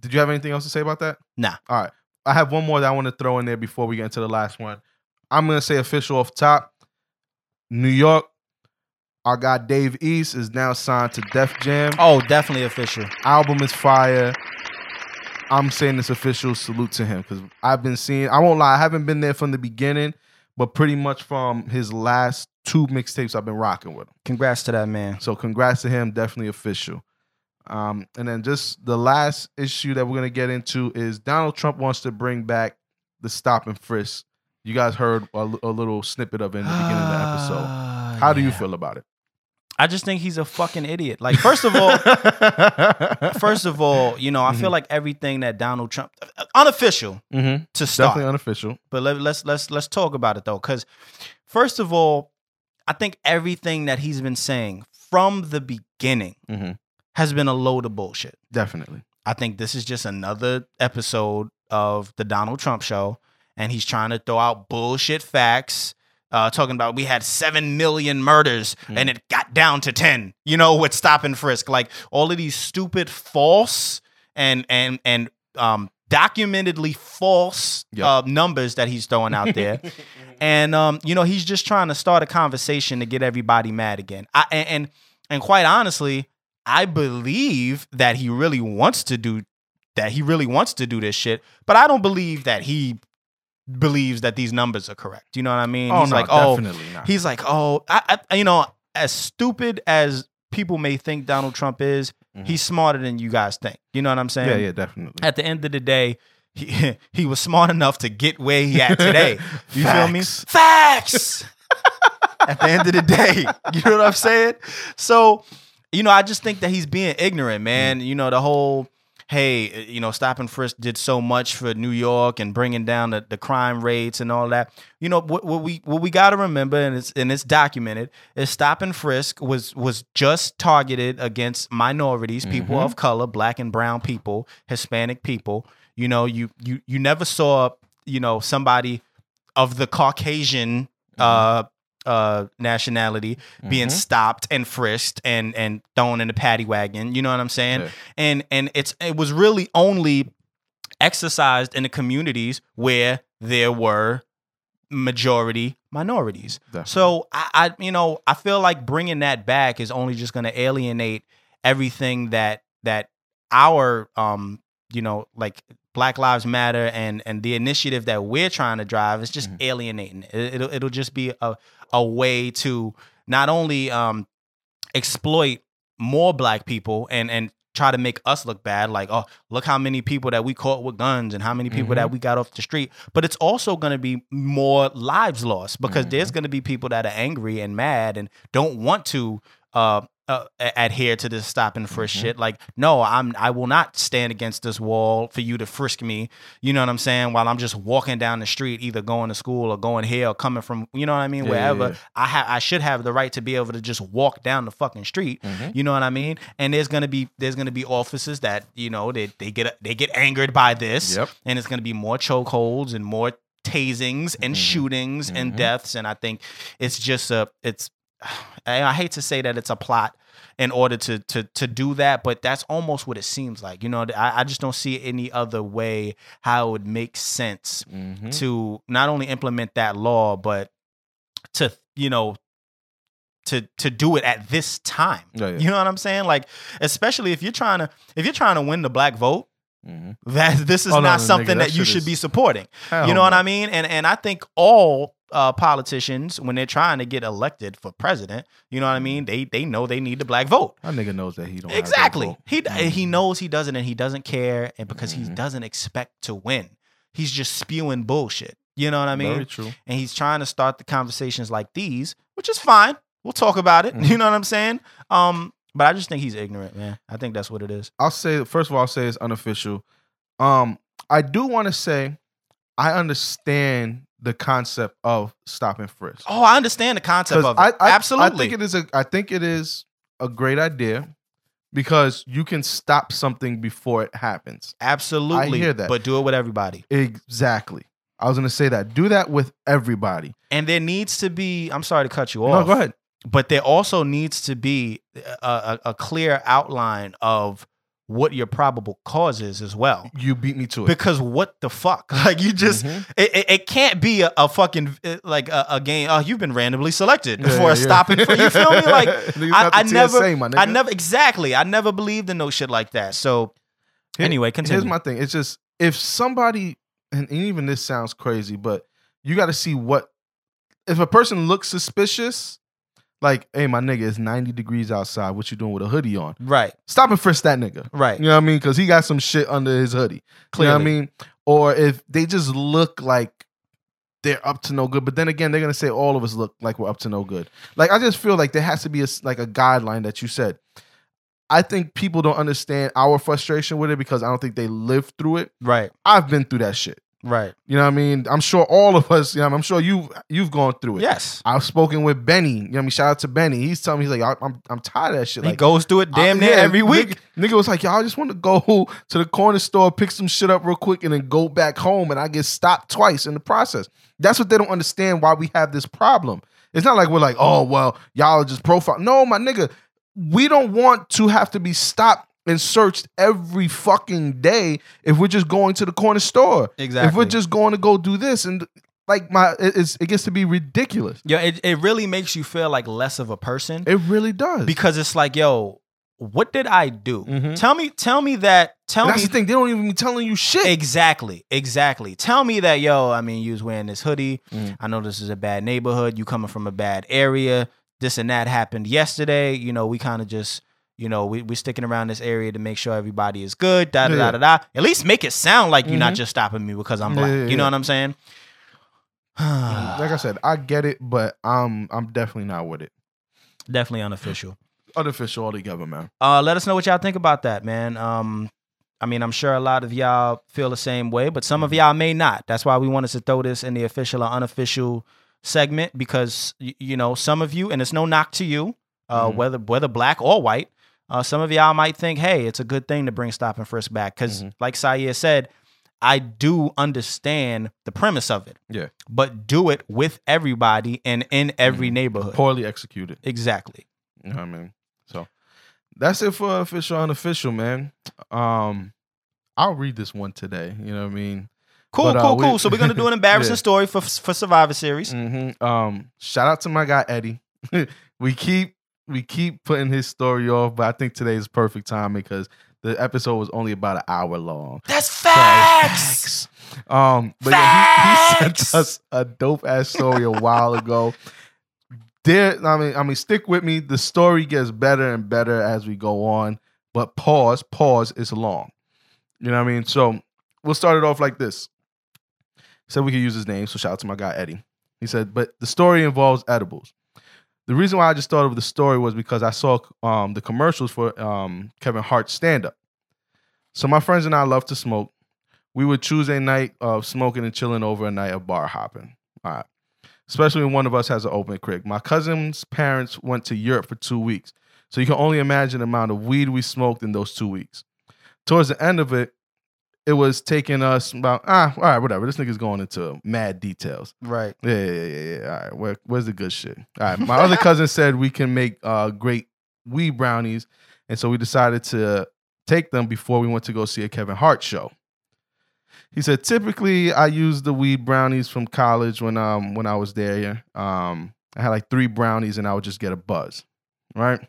Did you have anything else to say about that? Nah. All right. I have one more that I want to throw in there before we get into the last one. I'm gonna say official off top. New York, our guy Dave East is now signed to Def Jam. oh, definitely official. Album is fire. I'm saying this official salute to him because I've been seeing. I won't lie, I haven't been there from the beginning, but pretty much from his last two mixtapes, I've been rocking with him. Congrats to that man. So congrats to him, definitely official. Um, and then just the last issue that we're gonna get into is Donald Trump wants to bring back the stop and frisk. You guys heard a, a little snippet of it in the beginning of the episode. Ah, How do you feel about it? I just think he's a fucking idiot. Like, first of all, [LAUGHS] first of all, you know, I feel like everything that Donald Trump unofficial mm-hmm. to start. definitely unofficial. But let, let's let's let's talk about it though, because first of all, I think everything that he's been saying from the beginning Mm-hmm. Has been a load of bullshit. Definitely. I think this is just another episode of the Donald Trump show, and he's trying to throw out bullshit facts. Uh, talking about we had seven million murders and it got down to ten. You know, with stop and frisk, like all of these stupid, false and and and um, documentedly false Yep. uh, numbers that he's throwing out there. [LAUGHS] and um, you know, he's just trying to start a conversation to get everybody mad again. I, and, and and quite honestly, I believe that he really wants to do that. He really wants to do this shit, but I don't believe that he believes that these numbers are correct. You know what I mean? Oh he's no, like, oh, definitely not. he's like, oh, I, I, you know, as stupid as people may think Donald Trump is, Mhm. he's smarter than you guys think. You know what I'm saying? yeah, yeah, definitely. At the end of the day, he [LAUGHS] he was smart enough to get where he at today. [LAUGHS] You feel me? Facts. [LAUGHS] At the end of the day, you know what I'm saying? So, you know, I just think that he's being ignorant, man. You know, the whole hey, you know, Stop and Frisk did so much for New York and bringing down the, the crime rates and all that. You know, what, what we what we got to remember, and it's and it's documented, is Stop and Frisk was was just targeted against minorities, people Mhm. of color, black and brown people, Hispanic people. You know, you you you never saw you know somebody of the Caucasian uh uh nationality being Mhm. stopped and frisked and and thrown in the paddy wagon. You know what I'm saying? Yeah. And and it's it was really only exercised in the communities where there were majority minorities. Definitely. So I, I you know I feel like bringing that back is only just going to alienate everything that that our um you know like Black Lives Matter and and the initiative that we're trying to drive is just Mhm. alienating. It, it'll it'll just be a a way to not only um exploit more black people and and try to make us look bad like oh look how many people that we caught with guns and how many people that we got off the street. But it's also going to be more lives lost because there's going to be people that are angry and mad and don't want to uh, uh adhere to this stop and frisk Mhm. shit like no i'm i will not stand against this wall for you to frisk me you know what i'm saying while i'm just walking down the street either going to school or going here or coming from you know what i mean Yeah, yeah, wherever yeah. i have i should have the right to be able to just walk down the fucking street Mhm. you know what I mean? And there's gonna be there's gonna be officers that you know they they get they get angered by this, Yep. and it's gonna be more chokeholds and more tasings and Mhm. shootings and Mhm. deaths. And I think it's just a it's I hate to say that it's a plot in order to to to do that, but that's almost what it seems like. You know, I, I just don't see any other way how it would make sense Mhm. to not only implement that law, but to you know to to do it at this time. Yeah, yeah. You know what I'm saying? Like, especially if you're trying to if you're trying to win the black vote, Mhm. that this is Oh, not no, something nigga, that, that you should is- be supporting. Hell you know what. I mean? And and I think all uh, politicians when they're trying to get elected for president, you know what I mean? They they know they need the black vote. That nigga knows that he don't Exactly. He Mhm. he knows he doesn't and he doesn't care and because he Mhm. doesn't expect to win. He's just spewing bullshit. You know what I mean? Very true. and he's trying to start the conversations like these, which is fine. We'll talk about it. Mhm. [LAUGHS] You know what I'm saying? Um, but I just think he's ignorant, man. I think that's what it is. I'll say first of all, I'll say it's unofficial. Um, I do want to say I understand the concept of stop and frisk. Oh, I understand the concept of it. I, I, Absolutely. I think it is a I think it is a great idea because you can stop something before it happens. Absolutely. I hear that. But do it with everybody. Exactly. I was gonna say that. Do that with everybody. And there needs to be, I'm sorry to cut you off. No, go ahead. But there also needs to be a, a, a clear outline of what your probable cause is as well. You beat me to it. Because what the fuck? [LAUGHS] Like you just Mhm. it, it, it can't be a, a fucking uh, like a, a game. Oh, you've been randomly selected Yeah, for yeah, a stopping for you feel me? Like [LAUGHS] I, I never, TSA, I never exactly. I never believed in no shit like that. So Here- anyway, continue. Here's my thing. It's just if somebody, and even this sounds crazy, but you got to see what if a person looks suspicious. Like, hey, my nigga, it's 90 degrees outside. What you doing with a hoodie on? right, Stop and frisk that nigga. right. You know what I mean? Because he got some shit under his hoodie. Clearly, You know what I mean? Or if they just look like they're up to no good, but then again, they're gonna say all of us look like we're up to no good. Like I just feel like there has to be a like a guideline that you said. I think people don't understand our frustration with it because I don't think they lived through it. right, I've been through that shit. Right. You know what I mean? I'm sure all of us. You know, I'm sure you you've gone through it. Yes, I've spoken with Benny. You know what I mean? Shout out to Benny. He's telling me he's like, I'm I'm tired of that shit. he Like goes through it damn I- near yeah, every week. Nigga, nigga was like, y'all just want to go [LAUGHS] to the corner store, pick some shit up real quick, and then go back home. And I get stopped twice in the process. That's what they don't understand why we have this problem. It's not like we're like, oh, well, y'all are just profile. No, my nigga, we don't want to have to be stopped and searched every fucking day if we're just going to the corner store. Exactly. If we're just going to go do this. And like, my, it- it's, it gets to be ridiculous. Yeah, it, it really makes you feel like less of a person It really does. because it's like, yo, what did I do? Mhm. Tell me, tell me that. Tell And me that's the thing. They don't even be telling you shit. Exactly, exactly. Tell me that, yo, I mean, you was wearing this hoodie. Mm. I know this is a bad neighborhood. You coming from a bad area. This and that happened yesterday. You know, we kind of just, you know, we, we're sticking around this area to make sure everybody is good. Da da da Yeah. da da. At least make it sound like you're not Mhm. just stopping me because I'm black. yeah, You know what I'm saying? [SIGHS] like I said, I get it, but I'm I'm definitely not with it. Definitely unofficial. Unofficial altogether, man. Uh, let us know what y'all think about that, man. Um, I mean, I'm sure a lot of y'all feel the same way, but some of y'all may not. That's why we wanted to throw this in the official or unofficial segment because y- you know some of you, and it's no knock to you, uh, Mhm. whether whether black or white. Uh, some of y'all might think, hey, it's a good thing to bring stop and frisk back because, Mhm. like Syer said, I do understand the premise of it. Yeah. but do it with everybody and in every Mhm. neighborhood. Poorly executed. Exactly. You know what I mean? So that's it for official, unofficial, man. Um, I'll read this one today. You know what I mean? Cool, But, uh, cool, we- cool. So we're gonna do an [LAUGHS] embarrassing Yeah. story for for Survivor Series. hmm Um, shout out to my guy Eddie. [LAUGHS] we keep we keep putting his story off, but I think today is perfect time because the episode was only about an hour long. That's So, facts. Um, but yeah, he, he sent us a dope ass story a while ago. There, I mean, I mean, stick with me. The story gets better and better as we go on. But pause, pause. It's long. You know what I mean? So we'll start it off like this. Said we could use his name, so shout out to my guy Eddie. He said, but the story involves edibles. The reason why I just thought of the story was because I saw um, the commercials for um, Kevin Hart's stand up. So my friends and I love to smoke. We would choose a night of smoking and chilling over a night of bar hopping. All right. Especially when one of us has an open crick. My cousin's parents went to Europe for two weeks. So you can only imagine the amount of weed we smoked in those two weeks. Towards the end of it, it was taking us about ah, all right, whatever. This nigga's going into mad details. Right. Yeah, yeah, yeah, yeah. All right, where, where's the good shit? All right, my other cousin [LAUGHS] said we can make uh, great weed brownies, and so we decided to take them before we went to go see a Kevin Hart show. He said typically I use the weed brownies from college when um when I was there. Um, I had like three brownies and I would just get a buzz, right?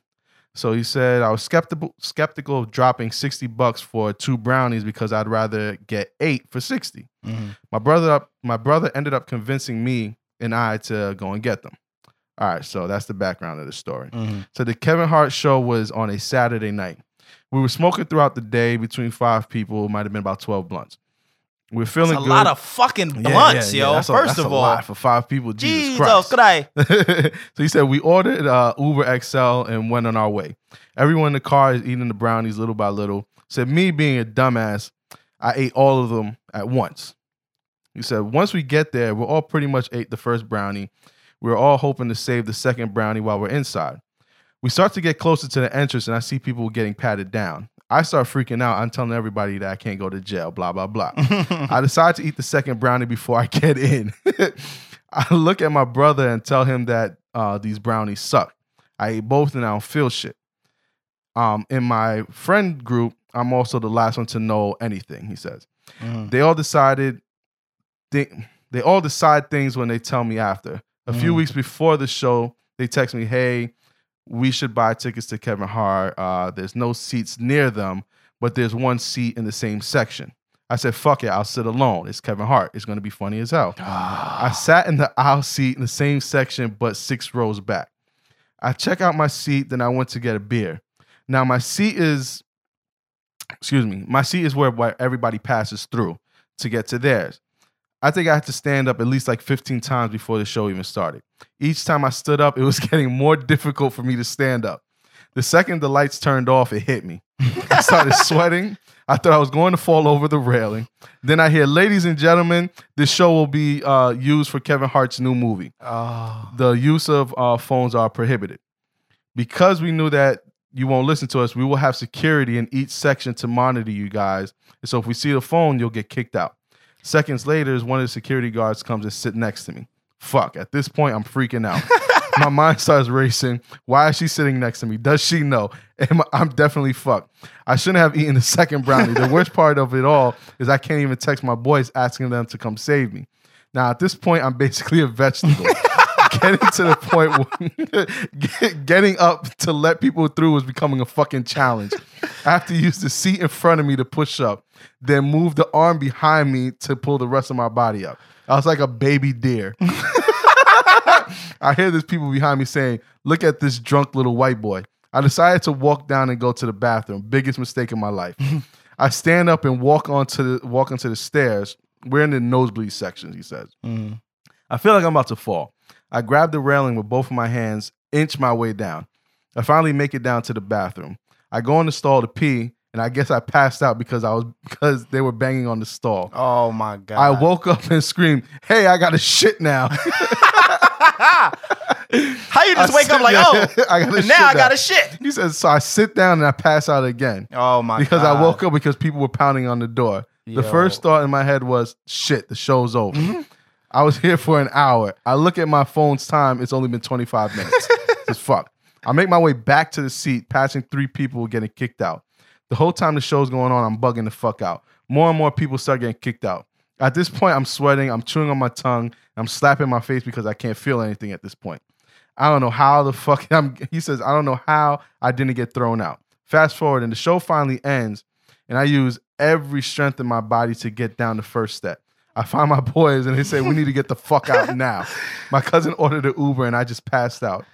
So he said I was skeptical skeptical of dropping sixty bucks for two brownies because I'd rather get eight for 60 Mhm. My brother up my brother ended up convincing me and I to go and get them. All right, so that's the background of the story. Mhm. So the Kevin Hart show was on a Saturday night. We were smoking throughout the day between five people. It might have been about twelve blunts. We are feeling It's a good. lot of fucking Yeah, blunts, yeah, yo. yeah. That's a- First that's of a all, lot for five people. Jesus, Jesus Christ. Christ. [LAUGHS] so he said we ordered uh, Uber XL and went on our way. Everyone in the car is eating the brownies little by little. Said me being a dumbass, I ate all of them at once. He said once we get there, we all pretty much ate the first brownie. We are all hoping to save the second brownie while we're inside. We start to get closer to the entrance, and I see people getting patted down. I start freaking out. I'm telling everybody that I can't go to jail. Blah blah blah. [LAUGHS] I decide to eat the second brownie before I get in. [LAUGHS] I look at my brother and tell him that uh, these brownies suck. I ate both and I don't feel shit. Um, in my friend group, I'm also the last one to know anything. He says Mhm. they all decided. They, they all decide things when they tell me after. A few Mm. weeks before the show, they text me, "Hey, we should buy tickets to Kevin Hart. Uh, there's no seats near them, but there's one seat in the same section." I said, "Fuck it, I'll sit alone. It's Kevin Hart. It's gonna be funny as hell." I sat in the aisle seat in the same section, but six rows back. I check out my seat, then I went to get a beer. Now my seat is, excuse me, my seat is where, where everybody passes through to get to theirs. I think I had to stand up at least like 15 times before the show even started. Each time I stood up, it was [LAUGHS] getting more difficult for me to stand up. The second the lights turned off, it hit me. I started [LAUGHS] sweating. I thought I was going to fall over the railing. Then I hear, ladies and gentlemen, this show will be uh, used for Kevin Hart's new movie. Oh. The use of uh, phones are prohibited. Because we knew that you won't listen to us, we will have security in each section to monitor you guys. And so if we see the phone, you'll get kicked out. Seconds later, is one of the security guards comes and sit next to me. Fuck. At this point, I'm freaking out. [LAUGHS] My mind starts racing. Why is she sitting next to me? Does she know? Am I- I'm definitely fucked. I shouldn't have eaten the second brownie. The worst part of it all is I can't even text my boys asking them to come save me. Now, at this point, I'm basically a vegetable. [LAUGHS] getting to the point where [LAUGHS] getting up to let people through was becoming a fucking challenge. I have to use the seat in front of me to push up, then move the arm behind me to pull the rest of my body up. I was like a baby deer. [LAUGHS] I hear these people behind me saying, Look at this drunk little white boy. I decided to walk down and go to the bathroom. Biggest mistake in my life. I stand up and walk onto the walk onto the stairs. We're in the nosebleed sections, he says. Mm. I feel like I'm about to fall. I grab the railing with both of my hands, inch my way down. I finally make it down to the bathroom. I go in the stall to pee, and I guess I passed out because I was [LAUGHS] because they were banging on the stall. Oh my god. I woke up and screamed, "Hey, I got a shit now!" [LAUGHS] How you just I wake up like, oh, [LAUGHS] I now shit I got a shit. He says, "So I sit down and I pass out again." Oh my because god. I woke up because people were pounding on the door. The Yo. Mm-hmm. first thought in my head was, shit, the show's over. I was here for an hour. I look at my phone's time, it's only been 25 minutes. [LAUGHS] Just fuck. I make my way back to the seat, passing three people getting kicked out. The whole time the show's going on, I'm bugging the fuck out. More and more people start getting kicked out. At this point, I'm sweating, I'm chewing on my tongue, I'm slapping my face because I can't feel anything at this point. I don't know how the fuck [LAUGHS] I'm he says, I don't know how I didn't get thrown out. Fast forward and the show finally ends, and I use every strength in my body to get down the first step. I find my boys and they say, We need to get the fuck out [LAUGHS] now. My cousin ordered an Uber and I just passed out.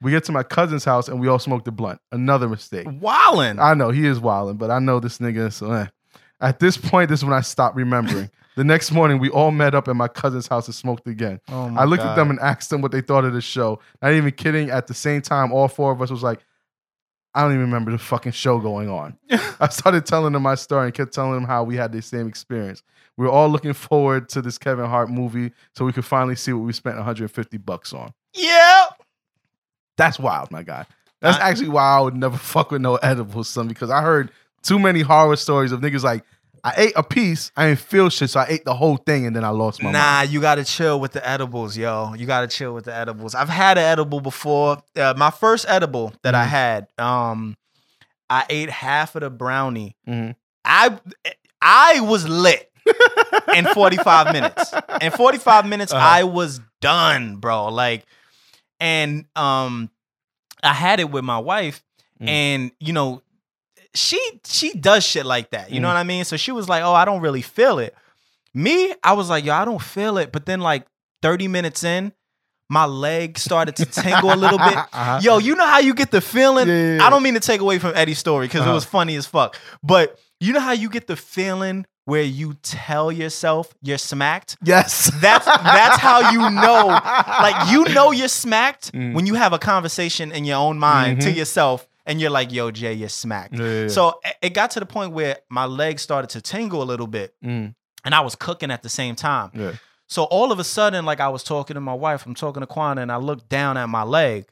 We get to my cousin's house and we all smoked a blunt. Another mistake. Wildin'. I know he is wilding, but I know this nigga. So eh. at this point, this is when I stopped remembering. [LAUGHS] the next morning, we all met up at my cousin's house and smoked again. Oh my I looked at them and asked them what they thought of the show. Not even kidding. At the same time, all four of us was like, I don't even remember the fucking show going on. [LAUGHS] I started telling them my story and kept telling them how we had the same experience. We were all looking [LAUGHS] forward to this Kevin Hart movie so we could finally see what we spent 150 bucks on. yeah. That's wild, my guy. That's I- actually why I would never [LAUGHS] fuck with no edibles, son, because I heard too many horror stories of niggas like, I ate a piece. I didn't feel shit, so I ate the whole thing, and then I lost my mind. Nah, you gotta chill with the edibles, yo. You gotta chill with the edibles. I've had an edible before. Uh, my first edible that I Mhm. had, um, I ate half of the brownie. Mhm. I I was lit in 45 minutes. In 45 minutes, Uh-huh. I was done, bro. Like, and um, I had it with my wife, Mm. and you know, she she does shit like that. You know Mm. what I mean? So she was like, "Oh, I don't really feel it." Me, I was like, "Yo, I don't feel it." But then, like 30 minutes in, my leg started to tingle a little bit. [LAUGHS] Uh-huh. Yo, you know how you get the feeling? Yeah, yeah, yeah. I don't mean to take away from Eddie's story because it Uh-huh. was funny as fuck. But you know how you get the feeling where you tell yourself you're smacked? Yes. That's that's how you know. Like you know you're smacked Mm. when you have a conversation in your own mind to Mhm. yourself and you're like, "Yo, Jay, you're smacked." Yeah, yeah, yeah. So it- got to the point where my legs started to tingle a little bit, Mm, and I was cooking at the same time. yeah. So all of a sudden, like I was talking to my wife, I'm talking to Quana, and I looked down at my leg.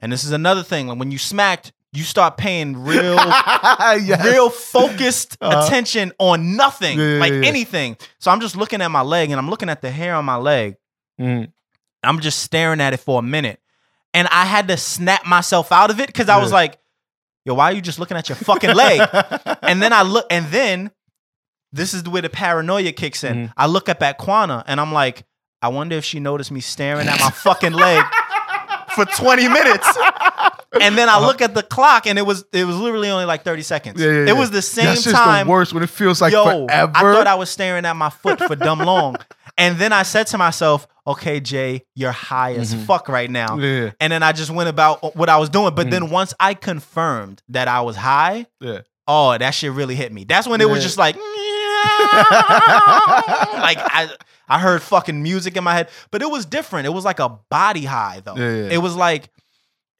And this is another thing. Like when you smacked, you start paying real, [LAUGHS] yes. real focused Uh-huh. attention on nothing, Yeah, yeah, like yeah. anything. So I'm just looking at my leg, and I'm looking at the hair on my leg. Mm, I'm just staring at it for a minute. And I had to snap myself out of it because I was like, yo, why are you just looking at your fucking leg? [LAUGHS] and then I look, and then this is where the paranoia kicks in. Mhm. I look up at Quana and I'm like, I wonder if she noticed me staring at my fucking leg [LAUGHS] for 20 minutes. And then I look at the clock and it was it was literally only like 30 seconds. Yeah, yeah, It was the same That's just time. the worst when it feels like Yo, forever. I thought I was staring at my foot for dumb long. And then I said to myself, okay, Jay, you're high as Mhm. fuck right now. yeah, And then I just went about what I was doing. But Mm. then once I confirmed that I was high, yeah. oh, that shit really hit me. That's when it was just like, [LAUGHS] like I, I heard fucking music in my head, but it was different. It was like a body high though. Yeah, yeah. It was like,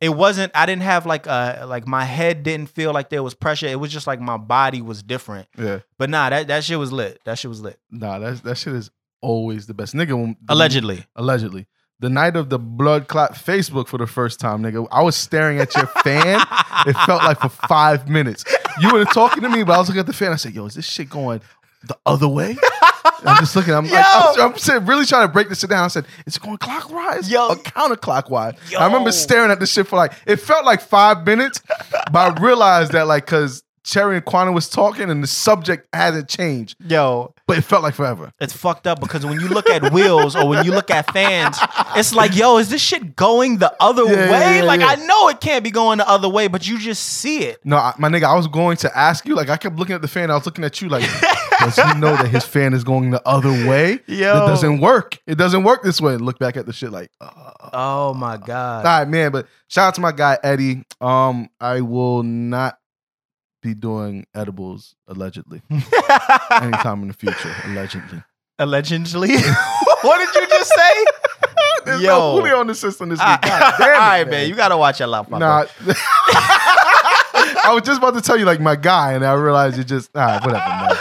it wasn't. I didn't have like a like my head didn't feel like there was pressure. It was just like my body was different. yeah. But nah, that that shit was lit. That shit was lit. Nah, that that shit is always the best, nigga. when- the- Allegedly. allegedly. The night of the Bloodclat Facebook for the first time, nigga. I was staring at your [LAUGHS] fan. it felt like for five minutes. You were talking to me, but I was looking at the fan. I said, "Yo, is this shit going the other way?" I'm just looking. I'm like, I'm, I'm really trying to break this shit down. I said, "Is it going clockwise? Yo. or counterclockwise?" Yo. I remember staring at this shit for like it felt like five minutes, but I realized that like because Cherry and Quana was talking and the subject hasn't changed, Yo, but it felt like forever. it's fucked up because when you look at wheels or when you look at fans, it's like, yo, is this shit going the other Yeah, way? yeah, like, yeah. I know it can't be going the other way, but you just see it. No, I, my nigga, I was going to ask you. Like, I kept looking at the fan. I was looking at you. Like, does he know that his fan is going the other way? Yeah, it doesn't work. It doesn't work this way. Look back at the shit. Like, uh, Oh my god. all right, man. But shout out to my guy Eddie. Um, I will not be doing edibles allegedly [LAUGHS] anytime in the future. Allegedly. Allegedly. [LAUGHS] what did you just say? [LAUGHS] There's Yo. no Julio on the system this week. All God damn it, right, man. You gotta watch your life, my Nah. I was just about to tell you like my guy, and I realized you just all right, whatever, man.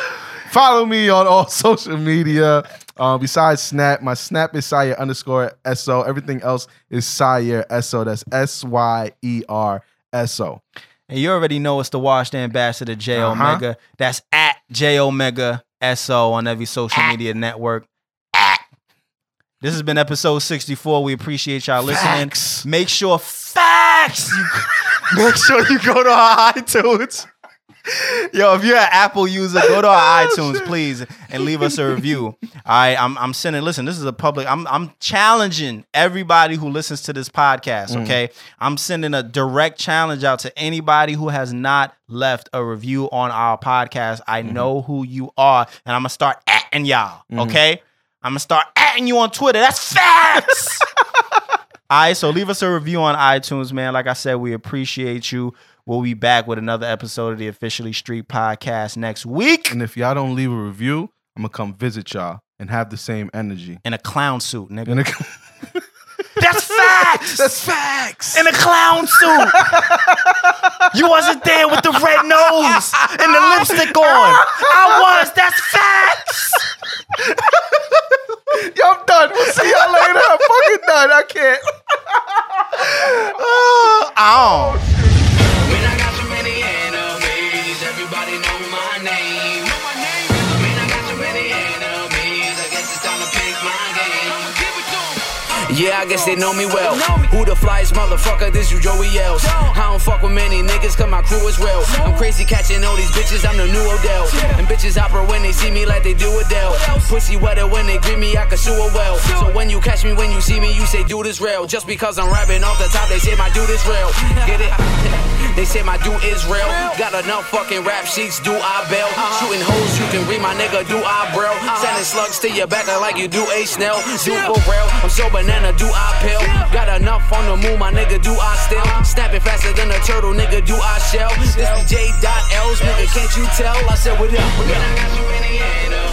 Follow me on all [LAUGHS] social media. Uh, besides Snap, my Snap is Syer underscore SO. Everything else is Syer SO. That's S Y E R S O. And you already know it's the washed ambassador J Uh-huh. Omega. That's at J Omega SO on every social media network. At. This has been episode 64. We appreciate y'all listening. Make sure facts. You, [LAUGHS] make sure you go to our iTunes. Yo, if you're an Apple user, go to our oh, iTunes, please, and leave us a review. All right, I'm I'm sending. Listen, this is a public. I'm I'm challenging everybody who listens to this podcast. Mm. Okay, I'm sending a direct challenge out to anybody who has not left a review on our podcast. I mm-hmm. know who you are, and I'm gonna start atting y'all. Mm-hmm. Okay, I'm gonna start atting you on Twitter. That's facts. [LAUGHS] All right, so leave us a review on iTunes, man. Like I said, we appreciate you. We'll be back with another episode of the Officially Street Podcast next week And if y'all don't leave a review, I'm gonna come visit y'all and have the same energy. in a clown suit, nigga. It- [LAUGHS] [LAUGHS] That's facts. That's facts. in a clown suit. you wasn't there with the red nose and the lipstick on. I was. That's facts. [LAUGHS] Yo, I'm done. We'll see y'all later. I'm fucking done. I can't. Oh, oh ow. When I got so many Yeah, I guess they know me well. Who the flyest motherfucker? This you Joey Yells. I don't fuck with many niggas, cause my crew is real. I'm crazy catching all these bitches, I'm the new Odell. And bitches opera when they see me like they do Adele. Pussy wetter when they greet me, I can sue a well. So when you catch me, when you see me, you say, dude is real. Just because I'm rapping off the top, they say my dude is real. Get it? [LAUGHS] They say my dude is real. Got enough fucking rap sheets, do I bail? Shooting hoes, you can read my nigga, do I braille? Sending slugs to your back like you do a snail. Do for real, I'm so banana, do I pill? Got enough on the moon, my nigga, do I still? Snapping faster than a turtle, nigga, do I shell? This be J. Dot L's, nigga, can't you tell? I said, what up? What up?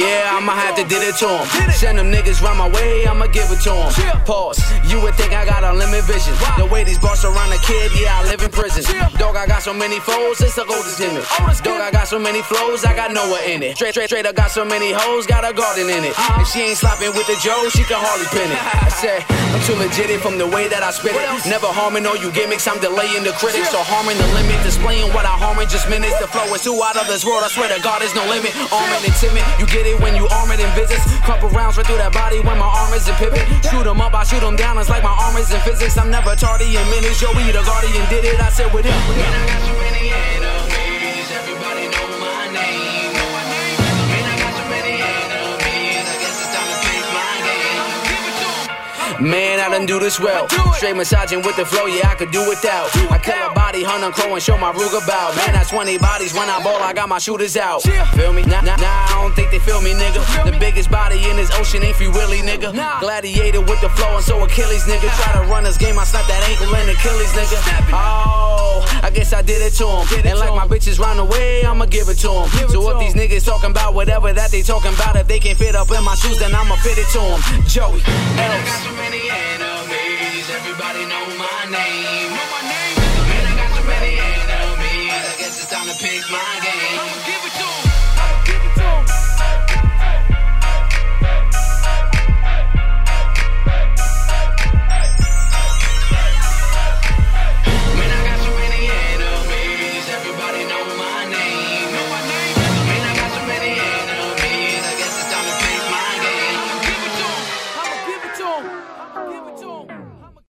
Yeah, I'ma have to did it to him. Send them niggas round my way, I'ma give it to him. Pause. You would think I got unlimited vision. The way these boss around a kid, yeah, I live in prison. Dog, I got so many foes, it's a golden gimmick. Dog, I got so many flows, I got Noah in it. Straight, straight, straight, I got so many hoes, got a garden in it. And she ain't slopping with the Joe, she can hardly pin it. I said, I'm too legit from the way that I spit it. Never harming all you gimmicks, I'm delaying the critics. So harming the limit, displaying what I harm in just minutes. The flow is too out of this world, I swear to God, there's no limit. Arming and timid, you get it when you arm it and visits. Couple rounds right through that body when my arm is in pivot. Shoot 'em up, I shoot 'em down, it's like my arm is in physics. I'm never tardy in minutes, yo, we the guardian did it. I said with him. Man, I done do this well. Straight massaging with the flow, yeah, I could do without. I kill a body, hunt and crow and show my Ruger about. Man, that's 20 bodies when I ball, I got my shooters out. Feel me? Nah, nah, nah, I don't think they feel me, nigga. The biggest body in this ocean ain't Free Willy, nigga. Gladiator with the flow and so Achilles, nigga. Try to run this game, I snap that ankle and Achilles, nigga. Oh, I guess I did it to him. And like my bitches round the way, I'ma give it to him. So if these niggas talking about whatever that they talking about, if they can fit up in my shoes, then I'ma fit it to them. Joey, Ellis. Everybody